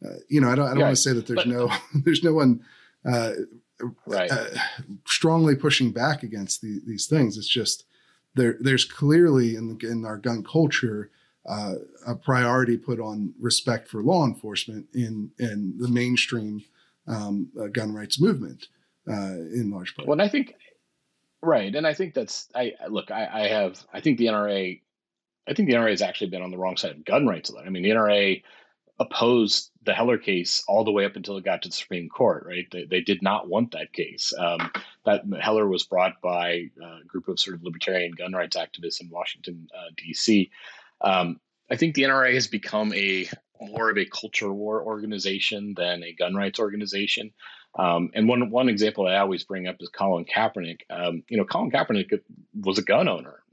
Uh, you know, I don't. I don't want to say that there's but, no. there's no one right. uh, strongly pushing back against the, these things. It's just there. There's clearly in, the, in our gun culture uh, a priority put on respect for law enforcement in in the mainstream um, uh, gun rights movement uh, in large part. Well, and I think right, and I think that's I look. I, I have I think the NRA. I think the NRA has actually been on the wrong side of gun rights. I mean, the NRA opposed the Heller case all the way up until it got to the Supreme Court, right? They, they did not want that case. Um, that Heller was brought by a group of sort of libertarian gun rights activists in Washington, uh, D.C. Um, I think the NRA has become a more of a culture war organization than a gun rights organization. Um, and one one example I always bring up is Colin Kaepernick. Um, you know, Colin Kaepernick was a gun owner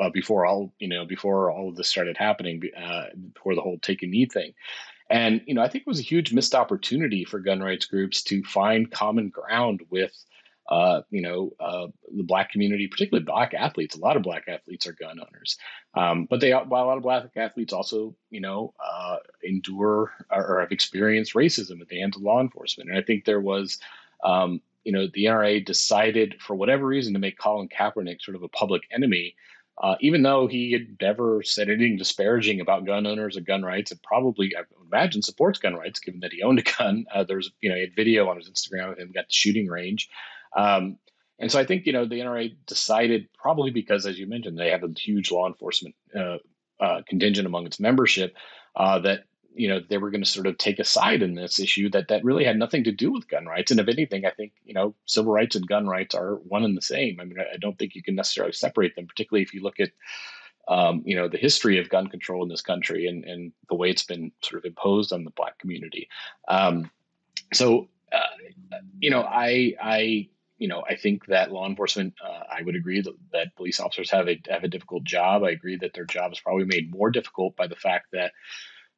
uh, before all you know before all of this started happening uh, before the whole take a knee thing. And you know i think it was a huge missed opportunity for gun rights groups to find common ground with uh, you know uh, the black community particularly black athletes. A lot of black athletes are gun owners. Um, but they while a lot of black athletes also you know uh, endure or, or, have experienced racism at the hands of law enforcement. And i think there was um, you know the nra decided for whatever reason to make colin kaepernick sort of a public enemy uh, even though he had never said anything disparaging about gun owners or gun rights, and probably I imagine supports gun rights, given that he owned a gun. Uh, there's you know he had video on his Instagram of him at the shooting range, um, and so I think you know the NRA decided probably because, as you mentioned, they have a huge law enforcement uh, uh contingent among its membership uh, that you know they were going to sort of take a side in this issue that that really had nothing to do with gun rights. And if anything i think you know civil rights and gun rights are one and the same. I mean i, don't think you can necessarily separate them particularly if you look at um, you know the history of gun control in this country and, and the way it's been sort of imposed on the black community. Um, so uh, you know i i you know, I think that law enforcement, uh, I would agree that, that police officers have a have a difficult job. I agree that their job is probably made more difficult by the fact that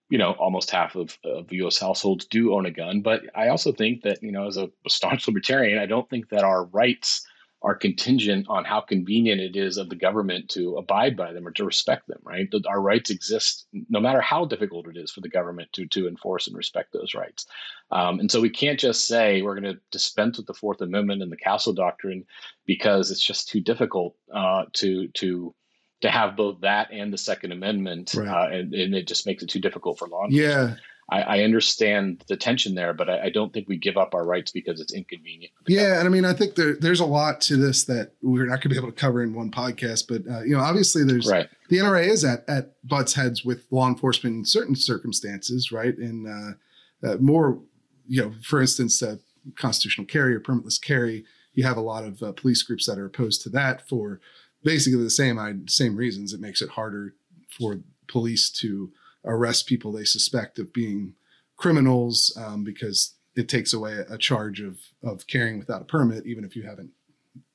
you know, almost half of, of U.S. households do own a gun. But I also think that, you know, as a, a staunch libertarian, I don't think that our rights are contingent on how convenient it is of the government to abide by them or to respect them, right? Our rights exist no matter how difficult it is for the government to, to enforce and respect those rights. Um, and so we can't just say we're going to dispense with the Fourth Amendment and the Castle Doctrine because it's just too difficult uh, to, to, to have both that and the Second Amendment, right. uh, and, and, it just makes it too difficult for law enforcement. Yeah. I, I understand the tension there, but I, I, don't think we give up our rights because it's inconvenient. Yeah, and I mean, I think there, there's a lot to this that we're not going to be able to cover in one podcast. But uh, you know, obviously, there's right. the NRA is at at butts heads with law enforcement in certain circumstances, right? And uh, uh, more you know, for instance, uh, constitutional carry or permitless carry, you have a lot of uh, police groups that are opposed to that for basically the same same reasons. It makes it harder for police to arrest people they suspect of being criminals um, because it takes away a charge of of carrying without a permit, even if you haven't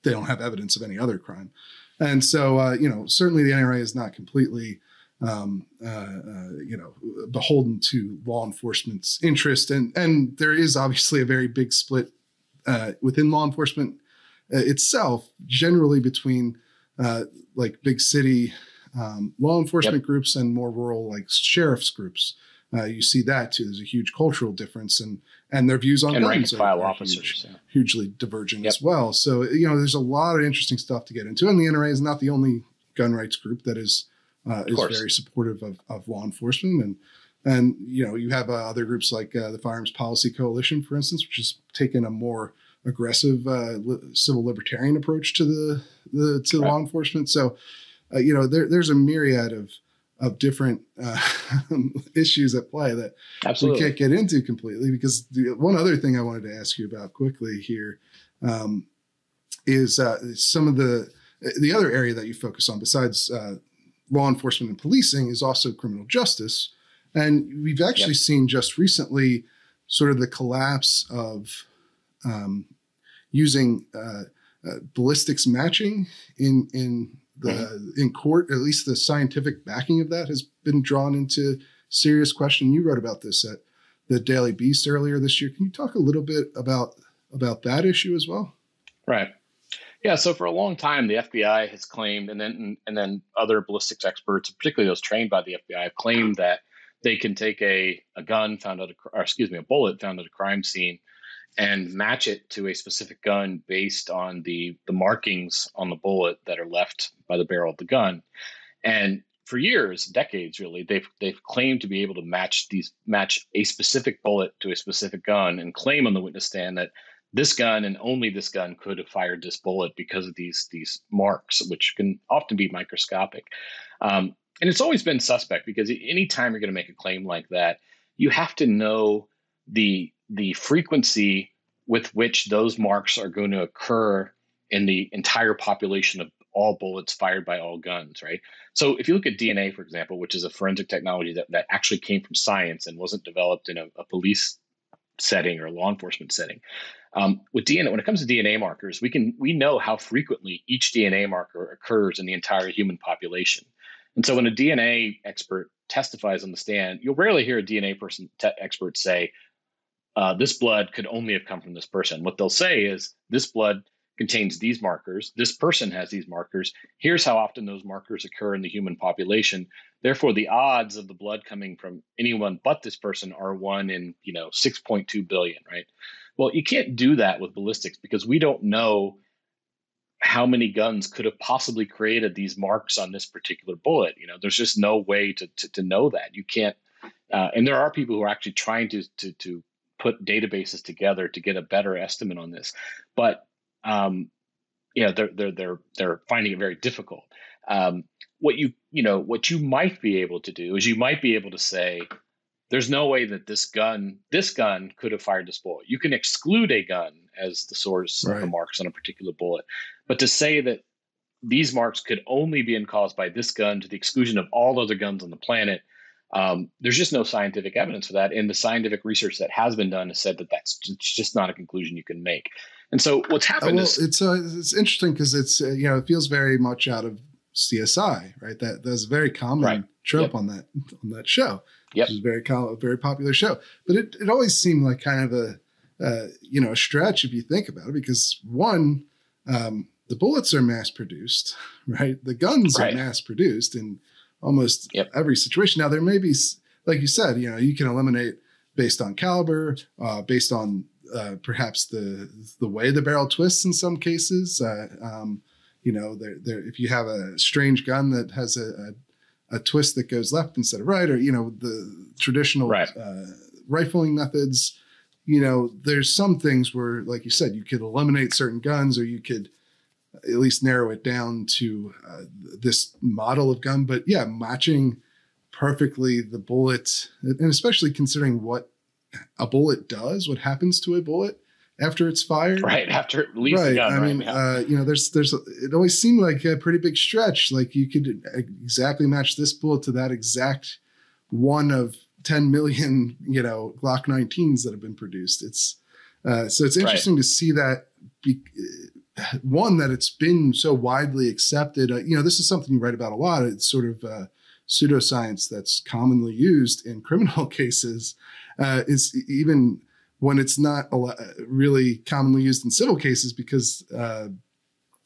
they don't have evidence of any other crime. And so, uh, you know, certainly the NRA is not completely, um, uh, uh, you know, beholden to law enforcement's interest, and and there is obviously a very big split uh, within law enforcement uh, itself, generally between uh, like big city um, law enforcement yep. groups and more rural like sheriffs groups. Uh, you see that too. There's a huge cultural difference, and and their views on and guns file are, officers, huge, yeah. hugely divergent yep. as well. So you know, there's a lot of interesting stuff to get into, and the NRA is not the only gun rights group that is uh, is very supportive of, of law enforcement, and and you know, you have uh, other groups like uh, the Firearms Policy Coalition, for instance, which has taken a more aggressive uh, li- civil libertarian approach to the, the to right. law enforcement. So, uh, you know, there, there's a myriad of of different uh, issues at play that Absolutely. we can't get into completely. Because the, one other thing I wanted to ask you about quickly here um, is uh, some of the the other area that you focus on besides uh, law enforcement and policing is also criminal justice, and we've actually yep. seen just recently sort of the collapse of um, using uh, uh, ballistics matching in in the mm-hmm. in court. At least the scientific backing of that has been drawn into serious question. You wrote about this at the Daily Beast earlier this year. Can you talk a little bit about about that issue as well? Right. Yeah, so for a long time, the FBI has claimed, and then and then other ballistics experts, particularly those trained by the FBI, have claimed that they can take a, a gun found at a, or excuse me, a bullet found at a crime scene and match it to a specific gun based on the the markings on the bullet that are left by the barrel of the gun. And for years, decades really, they've they've claimed to be able to match these match a specific bullet to a specific gun and claim on the witness stand that this gun and only this gun could have fired this bullet because of these these marks, which can often be microscopic. Um, and it's always been suspect because anytime you're going to make a claim like that, you have to know the the frequency with which those marks are going to occur in the entire population of all bullets fired by all guns, right? So if you look at DNA, for example, which is a forensic technology that, that actually came from science and wasn't developed in a, a police setting or law enforcement setting. Um, with DNA, when it comes to DNA markers, we can we know how frequently each DNA marker occurs in the entire human population. And so when a DNA expert testifies on the stand, you'll rarely hear a DNA person te- expert say, uh, this blood could only have come from this person. What they'll say is this blood contains these markers. This person has these markers. Here's how often those markers occur in the human population. Therefore, the odds of the blood coming from anyone but this person are one in, you know, 6.2 billion, right? Well, you can't do that with ballistics because we don't know how many guns could have possibly created these marks on this particular bullet. You know, there's just no way to, to, to know that. You can't, uh, and there are people who are actually trying to, to, to put databases together to get a better estimate on this. But um, you know, they're they're they're they're finding it very difficult. Um, what you you know what you might be able to do is you might be able to say there's no way that this gun this gun could have fired this bullet. You can exclude a gun as the source right. of the marks on a particular bullet, but to say that these marks could only be caused by this gun to the exclusion of all other guns on the planet um, there's just no scientific evidence for that, and the scientific research that has been done has said that that's just not a conclusion you can make. And so what's uh, happened well, is it's uh, it's interesting because it's uh, you know it feels very much out of CSI, right? That that's a very common right. trope yep. on that on that show. Yep. which is very common, very popular show. But it it always seemed like kind of a uh, you know a stretch if you think about it, because one. Um, the bullets are mass produced, right? The guns right. are mass produced, and almost yep. every situation. Now there may be, like you said, you know, you can eliminate based on caliber, uh, based on uh, perhaps the the way the barrel twists in some cases. Uh, um, you know, there, there, if you have a strange gun that has a, a, a, twist that goes left instead of right, or you know, the traditional right. Uh, rifling methods. You know, there's some things where, like you said, you could eliminate certain guns, or you could at least narrow it down to uh, this model of gun. But yeah, matching perfectly the bullet, and especially considering what a bullet does, what happens to a bullet after it's fired. Right after it leaves right. the gun. I right, mean, uh, you know, there's there's it always seemed like a pretty big stretch. Like you could exactly match this bullet to that exact one of 10 million, you know, Glock 19s that have been produced. It's uh, so it's Right. interesting to see that. Be, one that it's been so widely accepted. Uh, you know, this is something you write about a lot. It's sort of uh, pseudoscience that's commonly used in criminal cases. Uh, is even when it's not lot, really commonly used in civil cases because uh,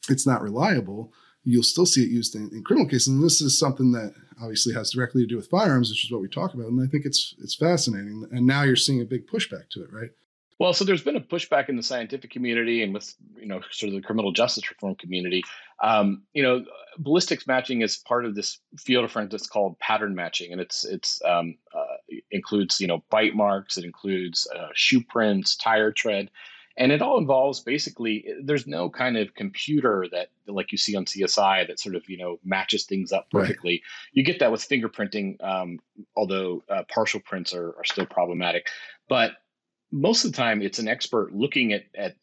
it's not reliable. You'll still see it used in, in criminal cases, and this is something that obviously has directly to do with firearms, which is what we talk about. And I think it's it's fascinating. And now you're seeing a big pushback to it, right? Well, so there's been a pushback in the scientific community and with you know sort of the criminal justice reform community. Um, you know, ballistics matching is part of this field of forensics called pattern matching, and it's it's um, uh, includes you know bite marks, it includes uh, shoe prints, tire tread, and it all involves basically there's no kind of computer that like you see on CSI that sort of you know matches things up Right. perfectly. You get that with fingerprinting, um, although uh, partial prints are, are still problematic, but most of the time it's an expert looking at at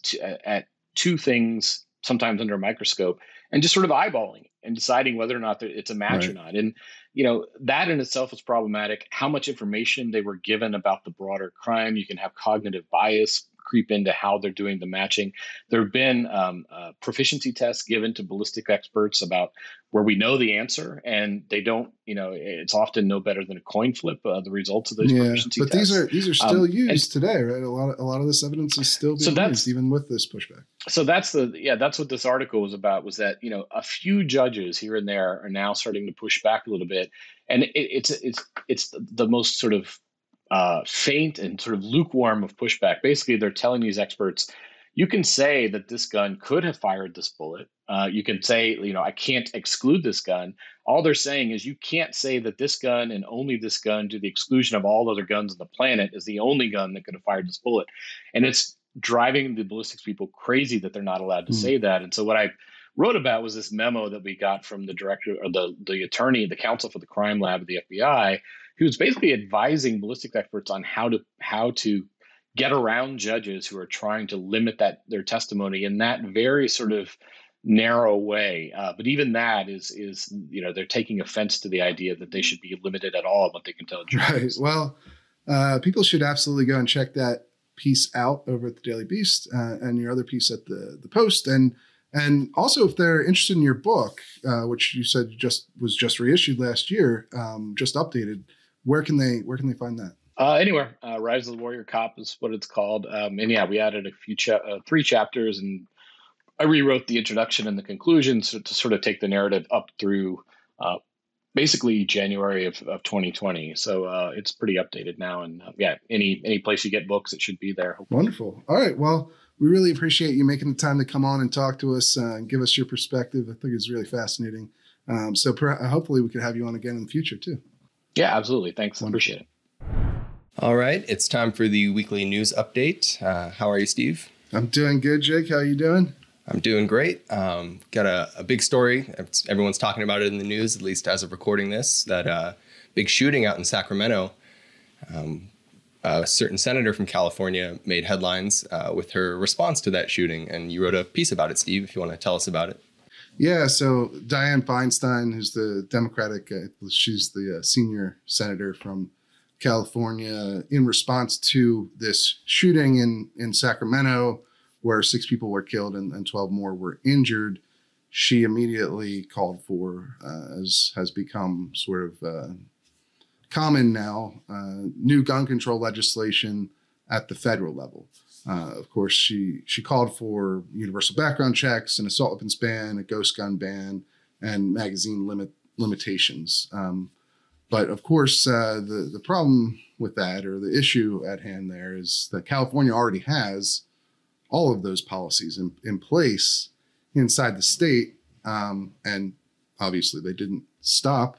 at two things sometimes under a microscope and just sort of eyeballing it and deciding whether or not it's a match or not. And you know that in itself is problematic. How much information they were given about the broader crime you can have cognitive bias creep into how they're doing the matching there have been um, uh, proficiency tests given to ballistic experts about where we know the answer and they don't you know it's often no better than a coin flip uh, the results of those yeah, proficiency but tests these are these are still Um, used today, right? A lot of a lot of this evidence is still So being that's- used, even with this pushback. so that's the yeah that's what this article was about was that you know a few judges here and there are now starting to push back a little bit and it, it's it's it's the most sort of uh, faint and sort of lukewarm of pushback basically they're telling these experts you can say that this gun could have fired this bullet uh, you can say you know i can't exclude this gun all they're saying is you can't say that this gun and only this gun to the exclusion of all other guns on the planet is the only gun that could have fired this bullet and it's driving the ballistics people crazy that they're not allowed to Hmm. say that. And so what I wrote about was this memo that we got from the director or the the attorney, the counsel for the crime lab of the FBI, who was basically advising ballistic experts on how to how to get around judges who are trying to limit that their testimony in that very sort of narrow way. Uh, but even that is is you know they're taking offense to the idea that they should be limited at all what they can tell Right. jurors. Well, uh, people should absolutely go and check that piece out over at the Daily Beast uh, and your other piece at the the Post, and and also if they're interested in your book, uh, which you said just was just reissued last year, um, just updated. Where can they where can they find that? Uh, anywhere, uh, Rise of the Warrior Cop is what it's called. Um, and yeah, we added a few cha- uh, three chapters, and I rewrote the introduction and the conclusion so to sort of take the narrative up through uh, basically January of, of 2020. So uh, it's pretty updated now. And uh, yeah, any any place you get books, it should be there. Wonderful. All right. Well, we really appreciate you making the time to come on and talk to us uh, and give us your perspective. I think it's really fascinating. Um, so per- hopefully we could have you on again in the future too. Yeah, absolutely. Thanks. Wonderful. Appreciate it. All right, it's time for the weekly news update. Uh, how are you, Steve? I'm doing good, Jake. How you doing? I'm doing great. Um, got a, a big story. It's- everyone's talking about it in the news, at least as of recording this. That uh, big shooting out in Sacramento. Um, a certain senator from California made headlines uh, with her response to that shooting, and you wrote a piece about it, Steve. If you want to tell us about it. Yeah, so Dianne Feinstein, who's the Democratic, uh, she's the uh, senior senator from California, in response to this shooting in, in Sacramento, where six people were killed and, and 12 more were injured, she immediately called for, uh, as has become sort of uh, common now, uh, new gun control legislation at the federal level. Uh, of course, she she called for universal background checks, an assault weapons ban, a ghost gun ban, and magazine limit limitations. Um, but of course, uh, the the problem with that, or the issue at hand, there is that California already has all of those policies in, in place inside the state, um, and obviously they didn't stop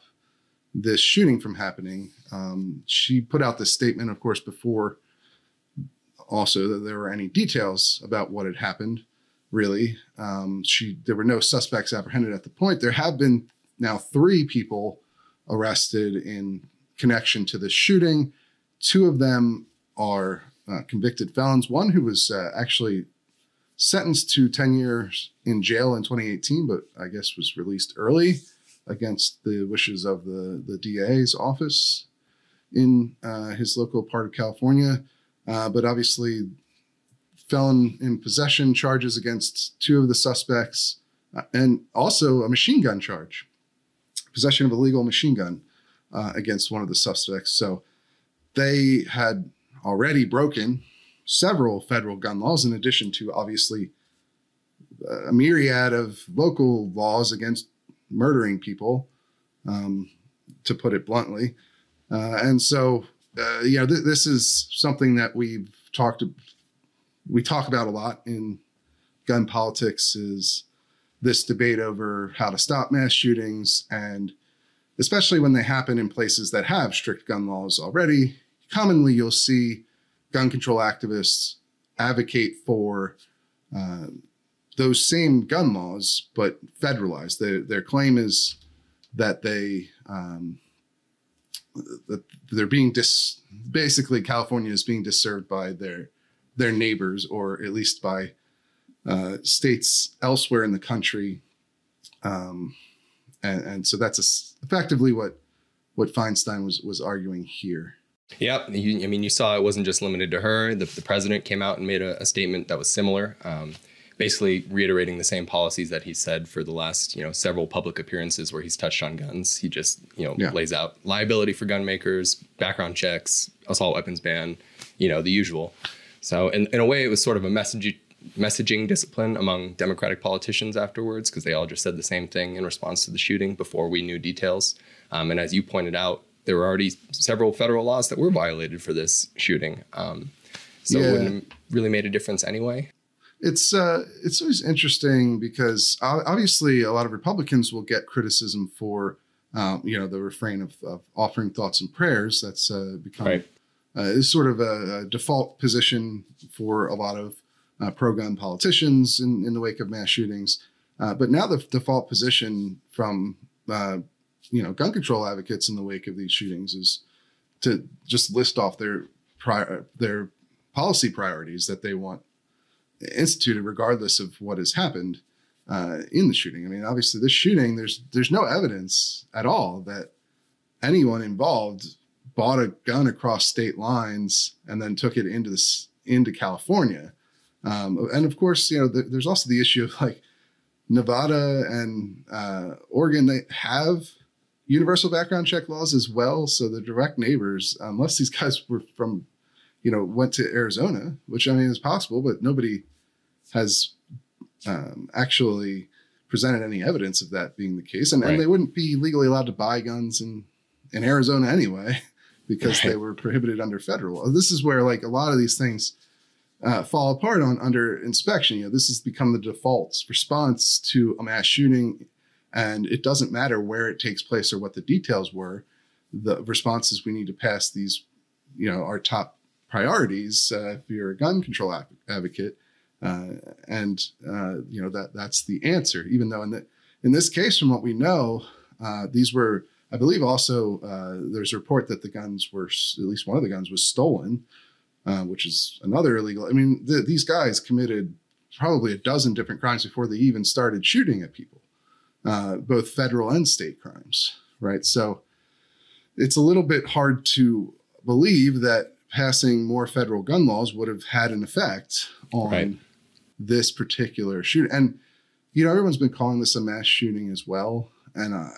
this shooting from happening. Um, she put out this statement, of course, before also that there were any details about what had happened. Really, um, she there were no suspects apprehended at the point. There have been now three people arrested in connection to the shooting. Two of them are uh, convicted felons. One who was uh, actually sentenced to 10 years in jail in 2018, but I guess was released early against the wishes of the, the DA's office in uh, his local part of California. Uh, but obviously, felon in possession charges against two of the suspects, uh, and also a machine gun charge, possession of a legal machine gun uh, against one of the suspects. So they had already broken several federal gun laws, in addition to obviously a myriad of local laws against murdering people, um, to put it bluntly. Uh, and so, uh, you know, th- this is something that we've talked, we talk about a lot in gun politics is this debate over how to stop mass shootings and especially when they happen in places that have strict gun laws already commonly you'll see gun control activists advocate for uh, those same gun laws, but federalized. Their, their claim is that they um, that they're being dis basically California is being disserved by their their neighbors, or at least by uh, states elsewhere in the country. Um, and, and so that's effectively what what Feinstein was was arguing here. Yep. You, I mean, you saw it wasn't just limited to her. The, the president came out and made a, a statement that was similar, um, basically reiterating the same policies that he said for the last, you know, several public appearances where he's touched on guns. He just, you know, yeah. lays out liability for gun makers, background checks, assault weapons ban, you know, the usual. So, in, in a way, it was sort of a message, messaging discipline among Democratic politicians afterwards because they all just said the same thing in response to the shooting before we knew details. Um, and as you pointed out, there were already several federal laws that were violated for this shooting. Um, so yeah. it wouldn't have really made a difference anyway. It's uh, it's always interesting because obviously a lot of Republicans will get criticism for um, you know the refrain of, of, offering thoughts and prayers. That's uh, become right. uh, is sort of a, a, default position for a lot of uh, pro-gun politicians in, in the wake of mass shootings. Uh, but now the default position from uh, you know gun control advocates in the wake of these shootings is to just list off their prior their policy priorities that they want instituted regardless of what has happened uh, in the shooting. I mean, obviously, this shooting there's there's no evidence at all that anyone involved bought a gun across state lines and then took it into this into California. Um, and of course, you know, the, there's also the issue of like Nevada and uh, Oregon. They have universal background check laws as well. So the direct neighbors, unless these guys were from, you know, went to Arizona, which I mean is possible, but nobody has um, actually presented any evidence of that being the case. And, right. and, they wouldn't be legally allowed to buy guns in, in Arizona anyway, because right. they were prohibited under federal law. This is where like a lot of these things uh, fall apart on under inspection. You know, this has become the default response to a mass shooting and it doesn't matter where it takes place or what the details were. The response is we need to pass these, you know, our top priorities uh, if you're a gun control advocate. Uh, and uh, you know that that's the answer. Even though in the in this case, from what we know, uh, these were, I believe, also uh, there's a report that the guns were at least one of the guns was stolen, which is another illegal. I mean, the, these guys committed probably a dozen different crimes before they even started shooting at people both federal and state crimes, right? So it's a little bit hard to believe that passing more federal gun laws would have had an effect on right. this particular shooting. And you know, everyone's been calling this a mass shooting as well, and uh,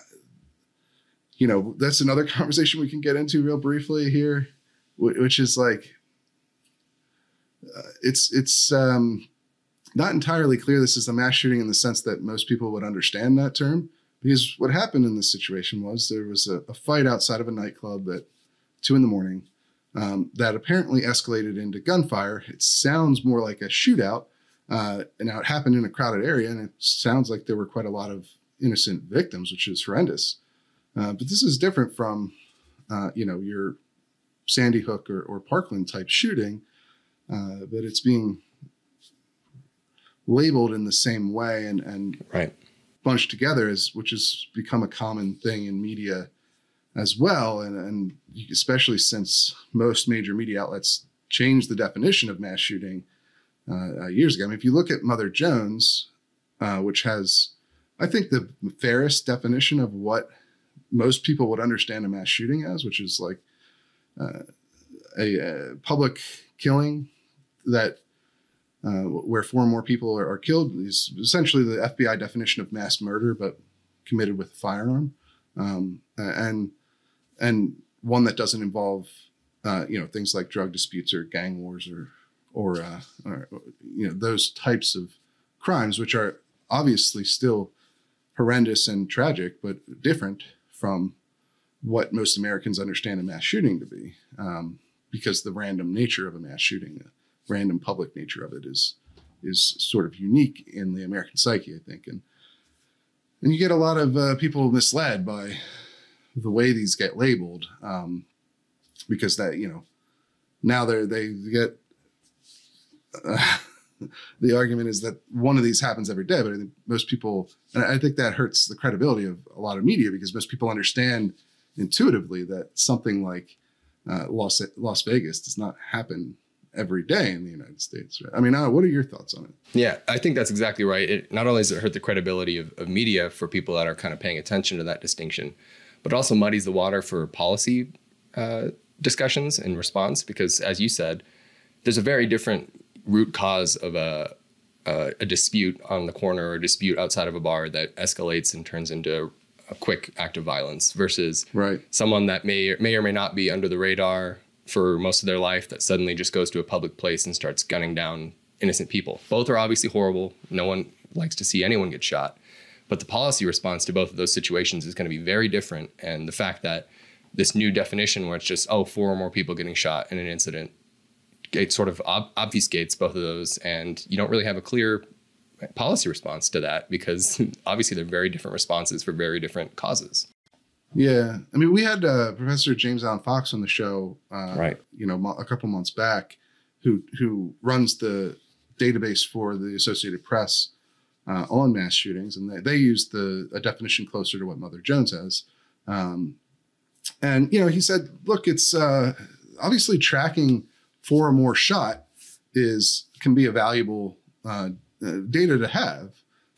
you know, that's another conversation we can get into real briefly here, which is like, uh, it's it's um, not entirely clear this is a mass shooting in the sense that most people would understand that term. Because what happened in this situation was there was a, a fight outside of a nightclub at two in the morning um, that apparently escalated into gunfire. It sounds more like a shootout. Uh, and now it happened in a crowded area, and it sounds like there were quite a lot of innocent victims, which is horrendous. Uh, but this is different from, uh, you know, your Sandy Hook or, or Parkland type shooting. Uh, but it's being labeled in the same way and and right. bunched together as which has become a common thing in media as well and and especially since most major media outlets changed the definition of mass shooting uh, uh, years ago. I mean, if you look at Mother Jones, uh, which has, I think, the fairest definition of what most people would understand a mass shooting as, which is like uh, a, a, public killing that uh, where four or more people are, are, killed is essentially the FBI definition of mass murder, but committed with a firearm, um, and and one that doesn't involve uh, you know things like drug disputes or gang wars or or, uh, or you know those types of crimes, which are obviously still horrendous and tragic, but different from what most Americans understand a mass shooting to be, um, because the random nature of a mass shooting, the random public nature of it, is is sort of unique in the American psyche, I think, and and you get a lot of uh, people misled by the way these get labeled, um, because that you know now they they get. Uh, the argument is that one of these happens every day, but I think most people, and I think that hurts the credibility of a lot of media because most people understand intuitively that something like uh, Las Las Vegas does not happen every day in the United States. Right? I mean, uh, what are your thoughts on it? Yeah, I think that's exactly right. It not only does it hurt the credibility of, of media for people that are kind of paying attention to that distinction, but it also muddies the water for policy uh, discussions and response because, as you said, there's a very different root cause of a, a, a dispute on the corner or a dispute outside of a bar that escalates and turns into a quick act of violence versus right. someone that may may or may not be under the radar for most of their life that suddenly just goes to a public place and starts gunning down innocent people. Both are obviously horrible. No one likes to see anyone get shot. But the policy response to both of those situations is going to be very different. And the fact that this new definition where it's just, oh, four or more people getting shot in an incident it sort of ob- obfuscates both of those, and you don't really have a clear policy response to that because obviously they're very different responses for very different causes. Yeah, I mean, we had uh, Professor James Alan Fox on the show, uh, right? You know, a couple months back, who who runs the database for the Associated Press uh, on mass shootings, and they, they use the a definition closer to what Mother Jones has. Um, and you know, he said, look, it's uh, obviously tracking four or more shot is can be a valuable uh, uh, data to have.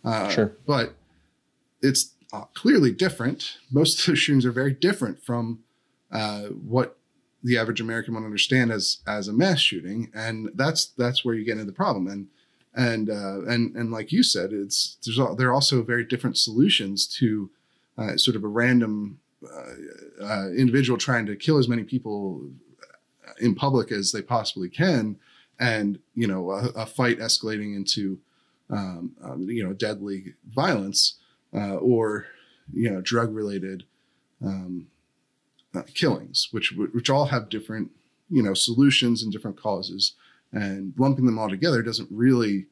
Uh, sure. But it's uh, clearly different. Most of those shootings are very different from uh, what the average American would understand as as a mass shooting, and that's that's where you get into the problem. And and uh, and and like you said, it's there's there are also very different solutions to sort of a random individual trying to kill as many people in public as they possibly can, and you know a, a fight escalating into um, um, you know deadly violence uh, or you know drug related um, uh, killings, which which all have different you know solutions and different causes, and lumping them all together doesn't really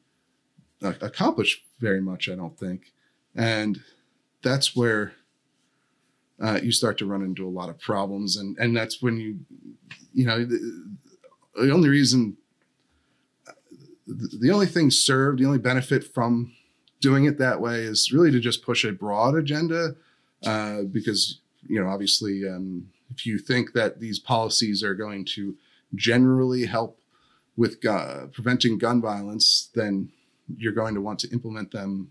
uh, accomplish very much, I don't think, and that's where uh, you start to run into a lot of problems, and and that's when you, you know, the, the only reason, the, the only thing served, the only benefit from doing it that way is really to just push a broad agenda, uh, because you know, obviously, um, if you think that these policies are going to generally help with gu- preventing gun violence, then you're going to want to implement them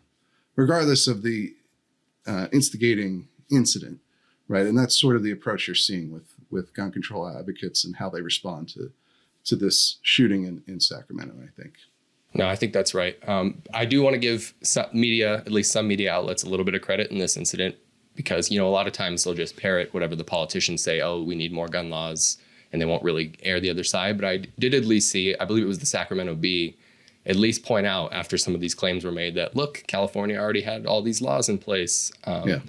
regardless of the uh, instigating incident right? And that's sort of the approach you're seeing with with gun control advocates and how they respond to to this shooting in, in Sacramento. I think. No, I think that's right. Um, I do want to give media, at least some media outlets, a little bit of credit in this incident because you know a lot of times they'll just parrot whatever the politicians say. Oh, we need more gun laws, and they won't really air the other side. But I did at least see, I believe it was the Sacramento Bee, at least point out after some of these claims were made that look, California already had all these laws in place. Um, yeah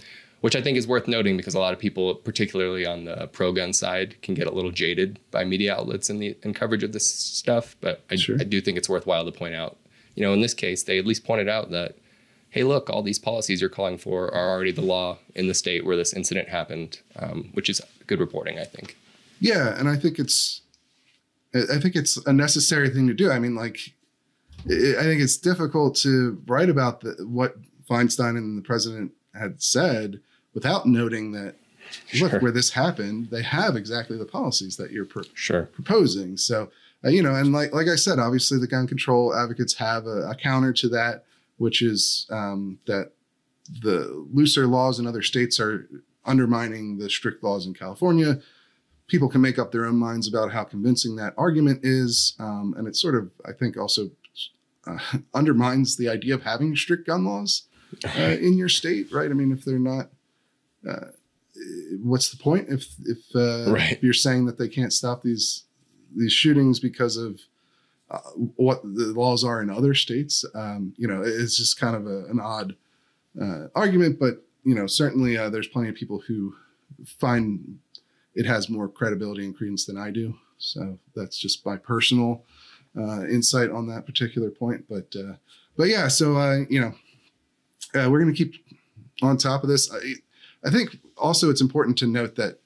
which I think is worth noting because a lot of people, particularly on the pro gun side, can get a little jaded by media outlets and the and coverage of this stuff. But I, sure. I do think it's worthwhile to point out, you know, in this case, they at least pointed out that, hey, look, all these policies you're calling for are already the law in the state where this incident happened, um, which is good reporting, I think. Yeah, and I think it's, I think it's a necessary thing to do. I mean, like, I think it's difficult to write about the, what Feinstein and the president had said without noting that look sure. where this happened they have exactly the policies that you're sure. proposing so uh, you know, and like like I said, obviously the gun control advocates have a, a counter to that, which is um, that the looser laws in other states are undermining the strict laws in California. People can make up their own minds about how convincing that argument is, um, and it sort of, I think, also uh, undermines the idea of having strict gun laws uh, in your state, right? I mean, if they're not, uh, what's the point? If if uh, Right. you're saying that they can't stop these these shootings because of uh, what the laws are in other states, um, you know, it's just kind of a, an odd uh, argument. But you know, certainly uh, there's plenty of people who find it has more credibility and credence than I do. So that's just my personal uh, insight on that particular point. But uh, but yeah, so uh, you know, uh, we're going to keep on top of this. I, I think also it's important to note that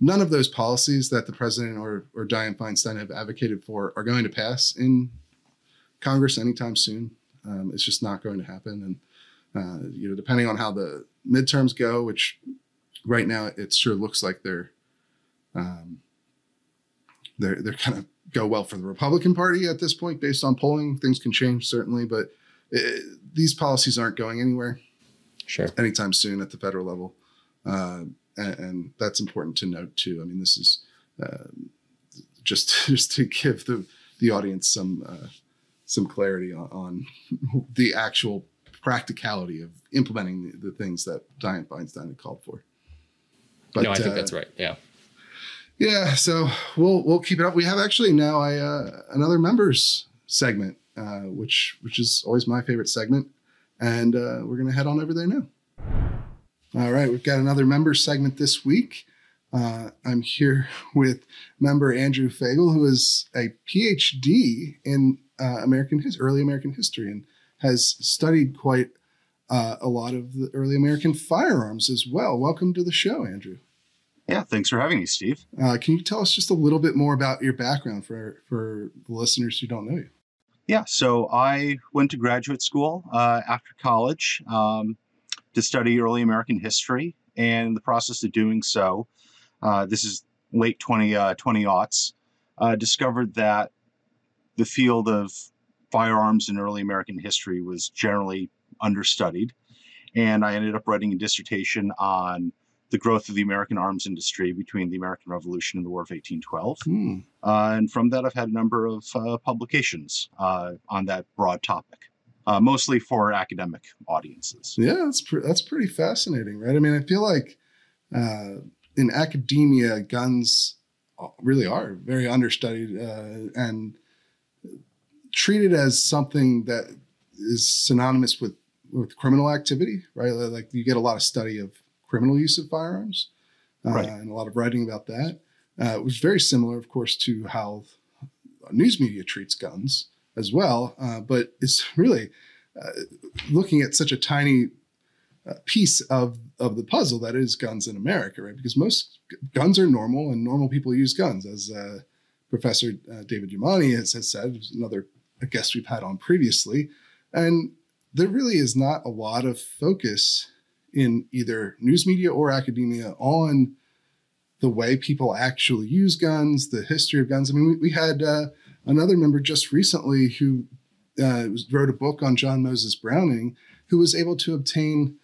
none of those policies that the president or or Dianne Feinstein have advocated for are going to pass in Congress anytime soon. Um, it's just not going to happen, and uh, you know, depending on how the midterms go, which right now it sure looks like they're um, they're they're kind of go well for the Republican Party at this point, based on polling. Things can change certainly, but uh these policies aren't going anywhere Sure. anytime soon at the federal level, uh, and, and that's important to note too. I mean, this is um just just to give the the audience some uh, some clarity on, on the actual practicality of implementing the, the things that Diane Feinstein had called for. But, no, I think uh, that's right. Yeah. Yeah, so we'll we'll keep it up. We have actually now a uh, another members segment, uh, which which is always my favorite segment, and uh, we're gonna head on over there now. All right, we've got another member segment this week. Uh, I'm here with member Andrew Fagal, who is a PhD in uh, American his early American history and has studied quite uh, a lot of the early American firearms as well. Welcome to the show, Andrew. Yeah, thanks for having me, Steve. Uh, can you tell us just a little bit more about your background for for the listeners who don't know you? Yeah, so I went to graduate school uh, after college um, to study early American history, and in the process of doing so, uh, this is late 20 uh, 20 aughts, uh, discovered that the field of firearms in early American history was generally understudied, and I ended up writing a dissertation on the growth of the American arms industry between the American Revolution and the War of 1812. Hmm. Uh, and from that, I've had a number of uh, publications uh, on that broad topic, uh, mostly for academic audiences. Yeah, that's pre- that's pretty fascinating, right? I mean, I feel like uh, in academia, guns really are very understudied uh, and treated as something that is synonymous with with criminal activity, right? Like you get a lot of study of criminal use of firearms, uh, Right. and a lot of writing about that. Uh, it was very similar, of course, to how news media treats guns as well. Uh, but it's really uh, looking at such a tiny uh, piece of of the puzzle that is guns in America, right? Because most guns are normal, and normal people use guns, as uh, Professor uh, David Yamane has, has said, another a guest we've had on previously, and there really is not a lot of focus in either news media or academia on the way people actually use guns, the history of guns. I mean, we, we had uh, another member just recently who uh, wrote a book on John Moses Browning, who was able to obtain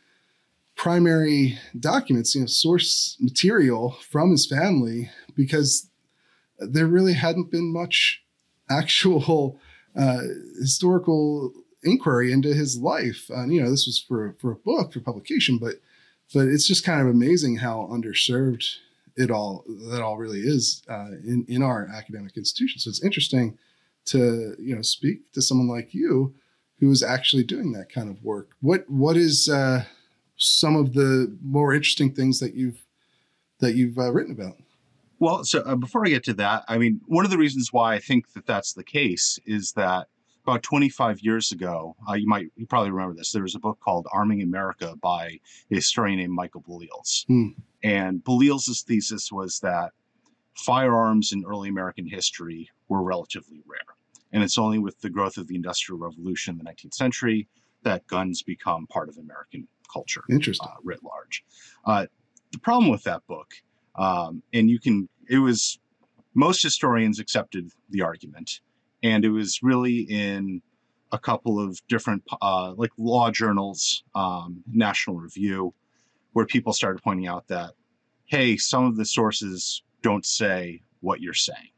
primary documents, you know, source material from his family because there really hadn't been much actual uh, historical inquiry into his life. And you know, this was for for a book for publication, but but it's just kind of amazing how underserved it all that all really is uh, in in our academic institutions. So it's interesting to you know speak to someone like you who is actually doing that kind of work. What what is uh, some of the more interesting things that you've that you've uh, written about? Well, so uh, before I get to that, I mean, one of the reasons why I think that that's the case is that about 25 years ago, uh, you might you probably remember this. There was a book called "Arming America" by a historian named Michael Bellesiles, Hmm. and Bellesiles' thesis was that firearms in early American history were relatively rare, and it's only with the growth of the Industrial Revolution in the 19th century that guns become part of American culture Interesting. uh, writ large. Uh, the problem with that book, um, and you can, it was most historians accepted the argument, and it was really in a couple of different uh, like law journals, um, National Review, where people started pointing out that, hey, some of the sources don't say what you're saying.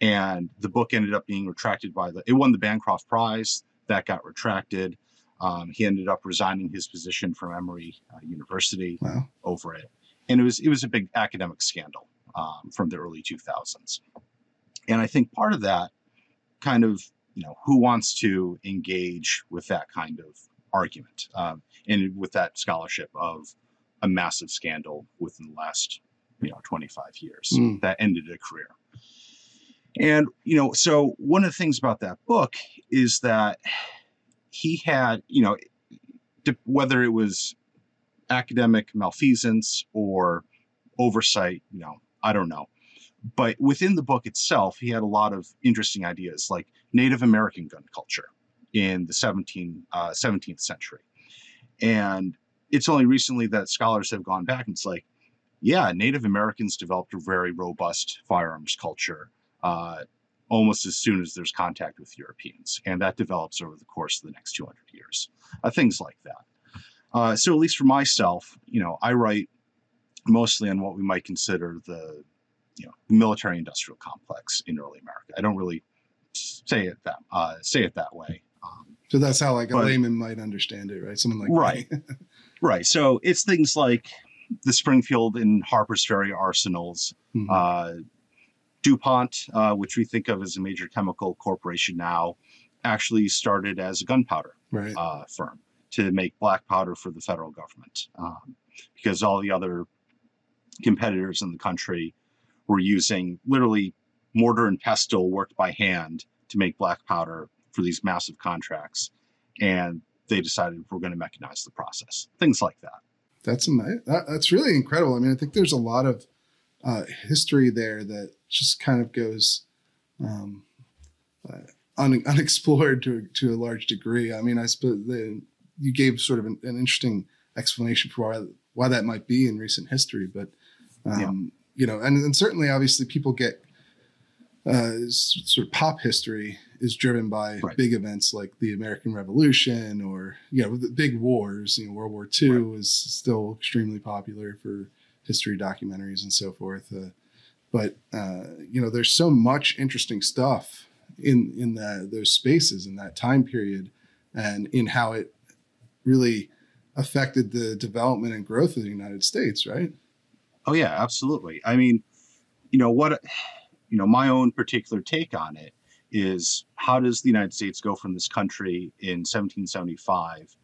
And the book ended up being retracted by the, it won the Bancroft Prize, that got retracted. Um, he ended up resigning his position from Emory uh, University Wow. over it. And it was, it was a big academic scandal um, from the early 2000s. And I think part of that kind of, you know, who wants to engage with that kind of argument um, and with that scholarship of a massive scandal within the last, you know, 25 years Mm. that ended a career. And, you know, so one of the things about that book is that he had, you know, whether it was academic malfeasance or oversight, you know, I don't know. But within the book itself, he had a lot of interesting ideas like Native American gun culture in the 17, uh, 17th century. And it's only recently that scholars have gone back and it's like, yeah, Native Americans developed a very robust firearms culture uh, almost as soon as there's contact with Europeans. And that develops over the course of the next 200 years. Uh, things like that. Uh, so, at least for myself, you know, I write mostly on what we might consider the you know military industrial complex in early America. I don't really say it that uh, say it that way. Um, So that's how like a But- layman might understand it, right? Someone like Right. right. So it's things like the Springfield and Harper's Ferry arsenals, Mhm. uh, DuPont, uh, which we think of as a major chemical corporation now, actually started as a gunpowder right. uh, firm to make black powder for the federal government um, because all the other competitors in the country were using literally mortar and pestle worked by hand to make black powder for these massive contracts. And they decided we're going to mechanize the process, things like that. That's amazing. That, that's really incredible. I mean, I think there's a lot of uh, history there that just kind of goes um, uh, un, unexplored to to a large degree. I mean, I suppose the, you gave sort of an, an interesting explanation for why why that might be in recent history, but um, you know, and, and certainly, obviously, people get uh, sort of pop history is driven by Right. big events like the American Revolution or you know the big wars. You know, World War II is still extremely popular for history documentaries and so forth. Uh, but uh, you know, there's so much interesting stuff in in the, those spaces in that time period, and in how it really affected the development and growth of the United States. Right? Oh yeah, absolutely. I mean, you know what you know, my own particular take on it is how does the United States go from this country in 1775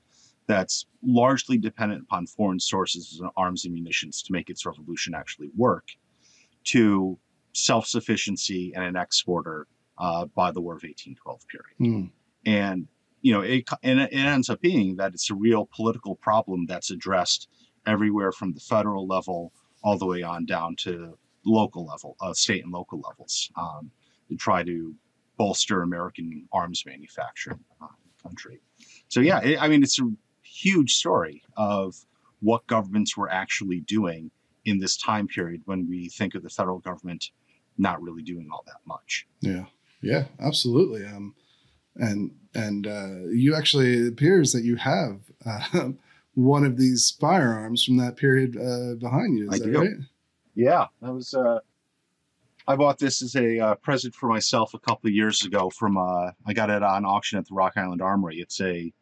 that's largely dependent upon foreign sources of arms and munitions to make its revolution actually work to self-sufficiency and an exporter uh, by the War of 1812 period Hmm. and you know it, and it ends up being that it's a real political problem that's addressed everywhere from the federal level all the way on down to local level uh, state and local levels um, to try to bolster american arms manufacturing uh, country. So yeah it, i mean it's a huge story of what governments were actually doing in this time period when we think of the federal government not really doing all that much. Yeah, yeah, absolutely. Um, and and uh, you actually it appears that you have uh, one of these firearms from that period uh, behind you. Is I that do. right? Yeah, that was. Uh, I bought this as a uh, present for myself a couple of years ago. From uh, I got it on auction at the Rock Island Armory. It's a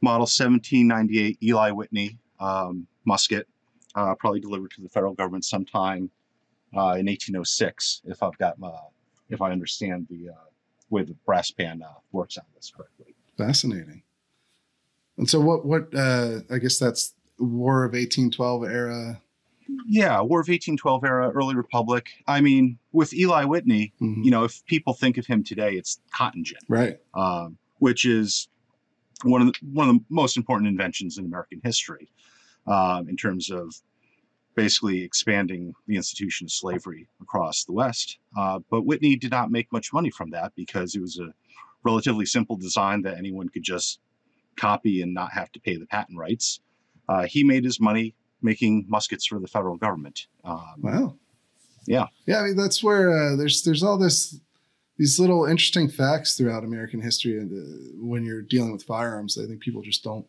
model 1798 Eli Whitney um, musket, uh, probably delivered to the federal government sometime uh, in 1806. If I've got my, if I understand the uh, way the brass band uh, works on this correctly. Fascinating. And so, what what uh, I guess that's War of eighteen twelve era. Yeah, War of 1812 era, early Republic. I mean, with Eli Whitney, Mhm. you know, if people think of him today, it's cotton gin. Right. um, which is one of the, one of the most important inventions in American history um, in terms of basically expanding the institution of slavery across the West. Uh, but Whitney did not make much money from that because it was a relatively simple design that anyone could just copy and not have to pay the patent rights. Uh, he made his money making muskets for the federal government. Um, Wow. Yeah. Yeah, I mean that's where uh, there's there's all this these little interesting facts throughout American history, and uh, when you're dealing with firearms, I think people just don't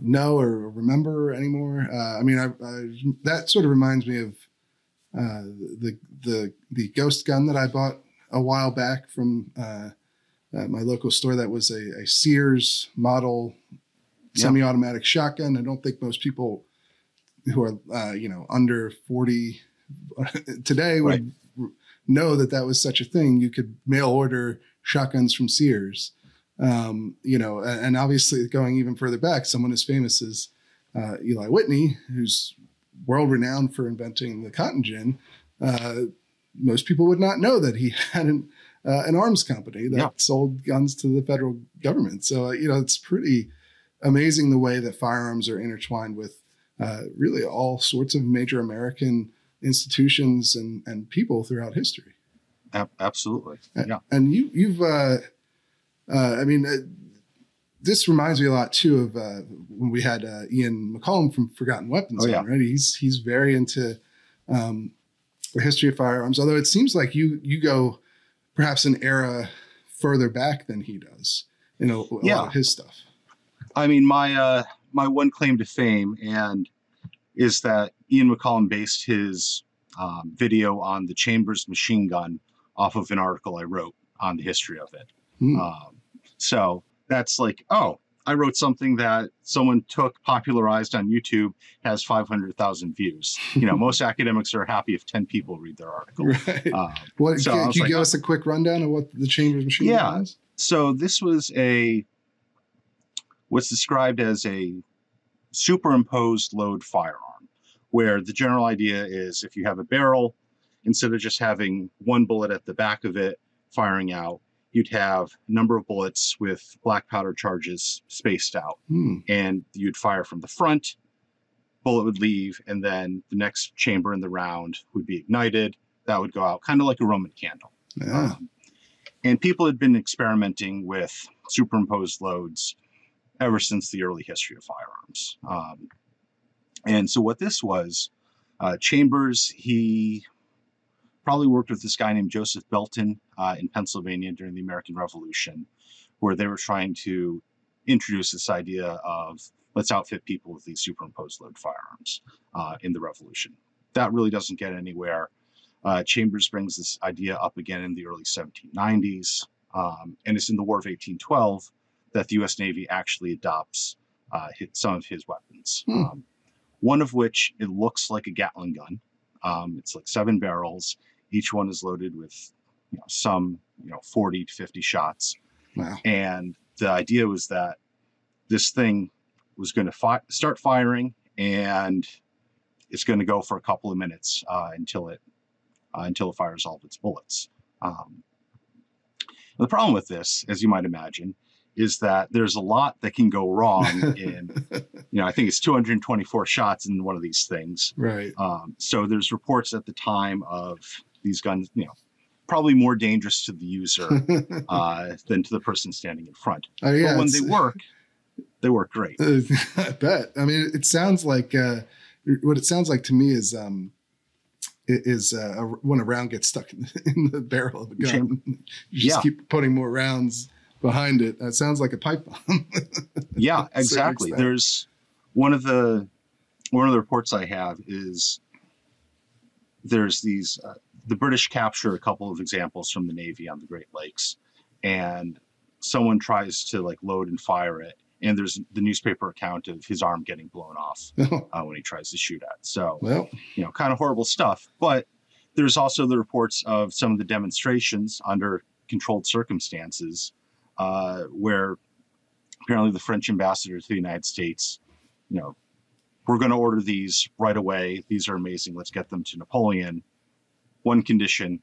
know or remember anymore. Uh, I mean, I, I, that sort of reminds me of uh, the the the ghost gun that I bought a while back from uh, my local store. That was a, a Sears model Yeah. semi-automatic shotgun. I don't think most people who are uh, you know under forty today would know that that was such a thing. You could mail order shotguns from Sears. Um, you know, and, and obviously going even further back, someone as famous as uh, Eli Whitney, who's world renowned for inventing the cotton gin, uh, most people would not know that he had an, uh, an arms company that Yeah. sold guns to the federal government. So, uh, you know, it's pretty amazing the way that firearms are intertwined with uh, really all sorts of major American institutions and, and people throughout history. Ab- absolutely. Yeah. And you, you've, uh, uh, I mean, uh, this reminds me a lot too of uh, when we had uh, Ian McCollum from Forgotten Weapons. Oh, yeah. on, right? He's he's very into um, the history of firearms. Although it seems like you you go perhaps an era further back than he does in a, a Yeah. lot of his stuff. I mean, my uh, my one claim to fame and is that Ian McCollum based his um, video on the Chambers machine gun off of an article I wrote on the history of it. Hmm. Um, so that's like, oh, I wrote something that someone took, popularized on YouTube, has 500,000 views. You know, most academics are happy if 10 people read their article. Right. Um, what, so can, can you like, give oh. us a quick rundown of what the Chambers machine Yeah. is? so this was a what's described as a superimposed load firearm where the general idea is if you have a barrel instead of just having one bullet at the back of it firing out you'd have a number of bullets with black powder charges spaced out Hmm. and you'd fire from the front bullet would leave and then the next chamber in the round would be ignited that would go out kind of like a roman candle Yeah. um, and people had been experimenting with superimposed loads ever since the early history of firearms. Um, and so, what this was, uh, Chambers, he probably worked with this guy named Joseph Belton uh, in Pennsylvania during the American Revolution, where they were trying to introduce this idea of let's outfit people with these superimposed load firearms uh, in the Revolution. That really doesn't get anywhere. Uh, Chambers brings this idea up again in the early 1790s, um, and it's in the War of 1812 that the U.S. Navy actually adopts uh, some of his weapons. Hmm. Um, one of which it looks like a Gatling gun. Um, it's like seven barrels. Each one is loaded with, you know, some you know 40 to 50 shots. Wow. And the idea was that this thing was going to fi- start firing, and it's going to go for a couple of minutes uh, until it uh, until it fires all of its bullets. Um, the problem with this, as you might imagine, is that there's a lot that can go wrong in, you know, I think it's 224 shots in one of these things. Right. Um, so there's reports at the time of these guns, you know, probably more dangerous to the user uh, than to the person standing in front. oh yeah. but when they work, they work great. Uh, I bet. I mean, it sounds like uh, what it sounds like to me is um, is uh, when a round gets stuck in, in the barrel of a gun. You just Yeah. keep putting more rounds behind it. That sounds like a pipe bomb. yeah exactly extent. there's one of the one of the reports i have is there's these uh, the british capture a couple of examples from the navy on the great lakes and someone tries to like load and fire it and there's the newspaper account of his arm getting blown off uh, when he tries to shoot at so well, you know, kind of horrible stuff. But there's also the reports of some of the demonstrations under controlled circumstances, uh, where apparently the French ambassador to the United States, you know, we're going to order these right away. These are amazing. Let's get them to Napoleon. One condition: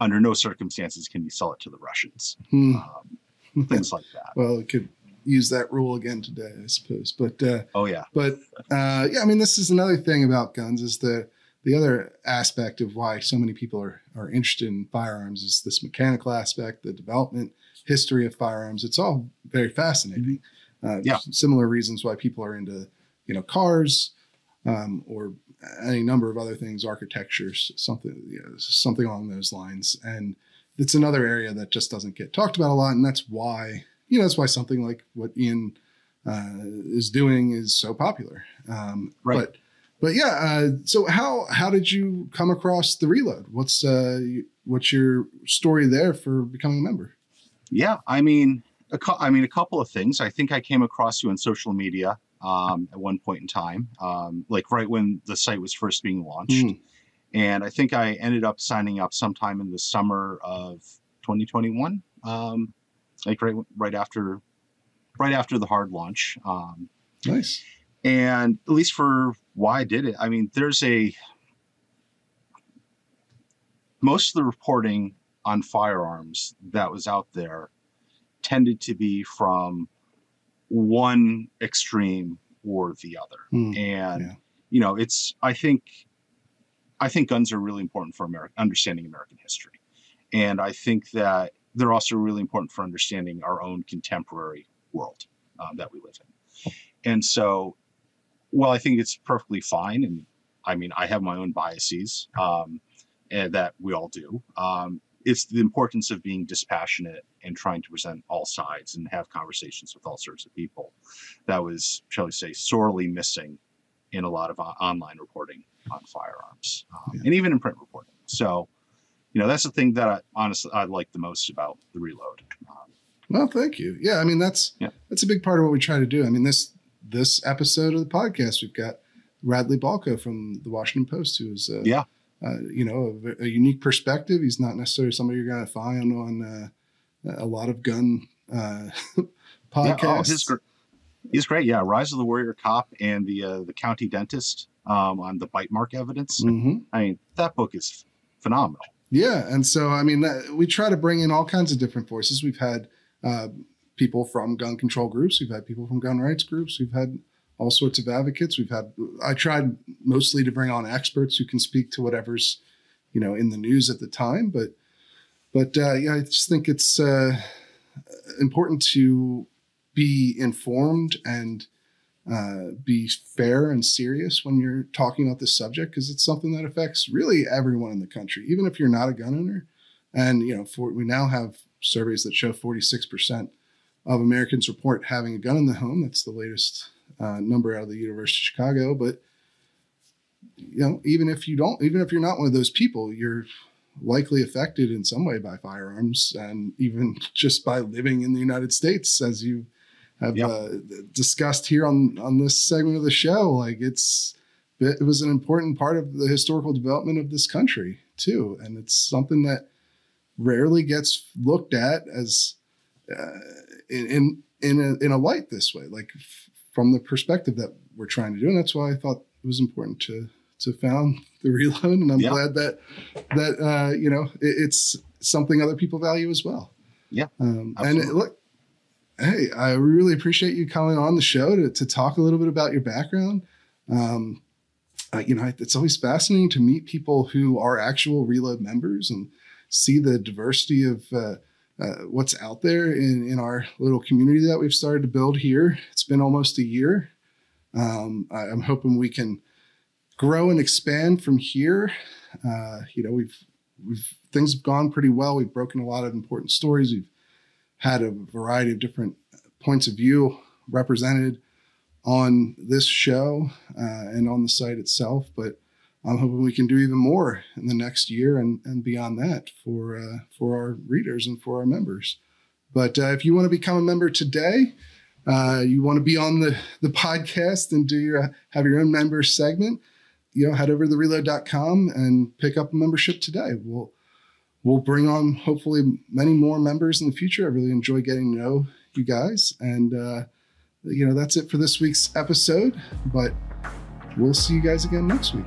under no circumstances can you sell it to the Russians. hmm. Um, things like that. well, it could use that rule again today, I suppose. But uh, Oh yeah, but uh, yeah, I mean, this is another thing about guns is the the other aspect of why so many people are are interested in firearms is this mechanical aspect, the development history of firearms. It's all very fascinating. Uh, Mm-hmm. Yeah. Similar reasons why people are into you know cars. um, or any number of other things, architectures, something, you know, something along those lines. And it's another area that just doesn't get talked about a lot. And that's why, you know, that's why something like what Ian uh, is doing is so popular. Um, Right. But, but yeah, uh, so how how did you come across the Reload? What's uh, what's your story there for becoming a member? Yeah, I mean, a cou- I mean, a couple of things. I think I came across you on social media um, at one point in time, um, like right when the site was first being launched, Mm. and I think I ended up signing up sometime in the summer of 2021, um, like right right after right after the hard launch. Um, Nice. and at least for why I did it, I mean, there's a most of the reporting on firearms that was out there tended to be from one extreme or the other. Mm. And Yeah. you know, it's I think I think guns are really important for America understanding American history. And I think that they're also really important for understanding our own contemporary world um, that we live in. And so, well, I think it's perfectly fine. And I mean, I have my own biases um, and that we all do. Um, it's the importance of being dispassionate and trying to present all sides and have conversations with all sorts of people that was, shall we say, sorely missing in a lot of o- online reporting on firearms um, Yeah. and even in print reporting. So, you know, that's the thing that I honestly I like the most about the reload. Um, Well, thank you. Yeah, I mean that's Yeah. that's a big part of what we try to do. I mean this this episode of the podcast, we've got Radley Balko from the Washington Post, who's uh, Yeah. Uh, you know, a, a unique perspective. He's not necessarily somebody you're going to find on uh, a lot of gun uh, yeah, podcasts. oh, his, gr- he's great. Yeah, Rise of the Warrior Cop and the uh, the Country Dentist um, on the bite mark evidence. hmm I mean, that book is phenomenal. Yeah, and so I mean, that, we try to bring in all kinds of different voices. We've had uh, people from gun control groups, we've had people from gun rights groups, we've had all sorts of advocates. We've had I tried mostly to bring on experts who can speak to whatever's you know in the news at the time, but but uh, yeah, I just think it's uh, important to be informed and uh, be fair and serious when you're talking about this subject because it's something that affects really everyone in the country, even if you're not a gun owner. And you know, for we now have surveys that show 46% of Americans report having a gun in the home. That's the latest uh, number out of the University of Chicago. But you know, even if you don't, even if you're not one of those people, you're likely affected in some way by firearms, and even just by living in the United States, as you have Yep. uh, discussed here on on this segment of the show. Like it's it was an important part of the historical development of this country too, and it's something that rarely gets looked at as uh, in in in a, in a light this way, like from the perspective that we're trying to do, and that's why I thought it was important to to found the reload, and I'm Yeah. glad that that uh, you know it, it's something other people value as well. Yeah, um, and it, look, hey, I really appreciate you coming on the show to to talk a little bit about your background. Um, uh, you know, it's always fascinating to meet people who are actual Reload members and see the diversity of uh, uh, what's out there in, in our little community that we've started to build here. It's been almost a year. Um, I, I'm hoping we can grow and expand from here. Uh, you know, we've we've things have gone pretty well. We've broken a lot of important stories. We've had a variety of different points of view represented on this show uh, and on the site itself. But I'm hoping we can do even more in the next year and, and beyond that for uh, for our readers and for our members. But uh, if you want to become a member today, uh, you want to be on the the podcast and do your have your own member segment, you know, head over to reload.com and pick up a membership today. We'll we'll bring on hopefully many more members in the future. I really enjoy getting to know you guys, and uh, you know that's it for this week's episode. But we'll see you guys again next week.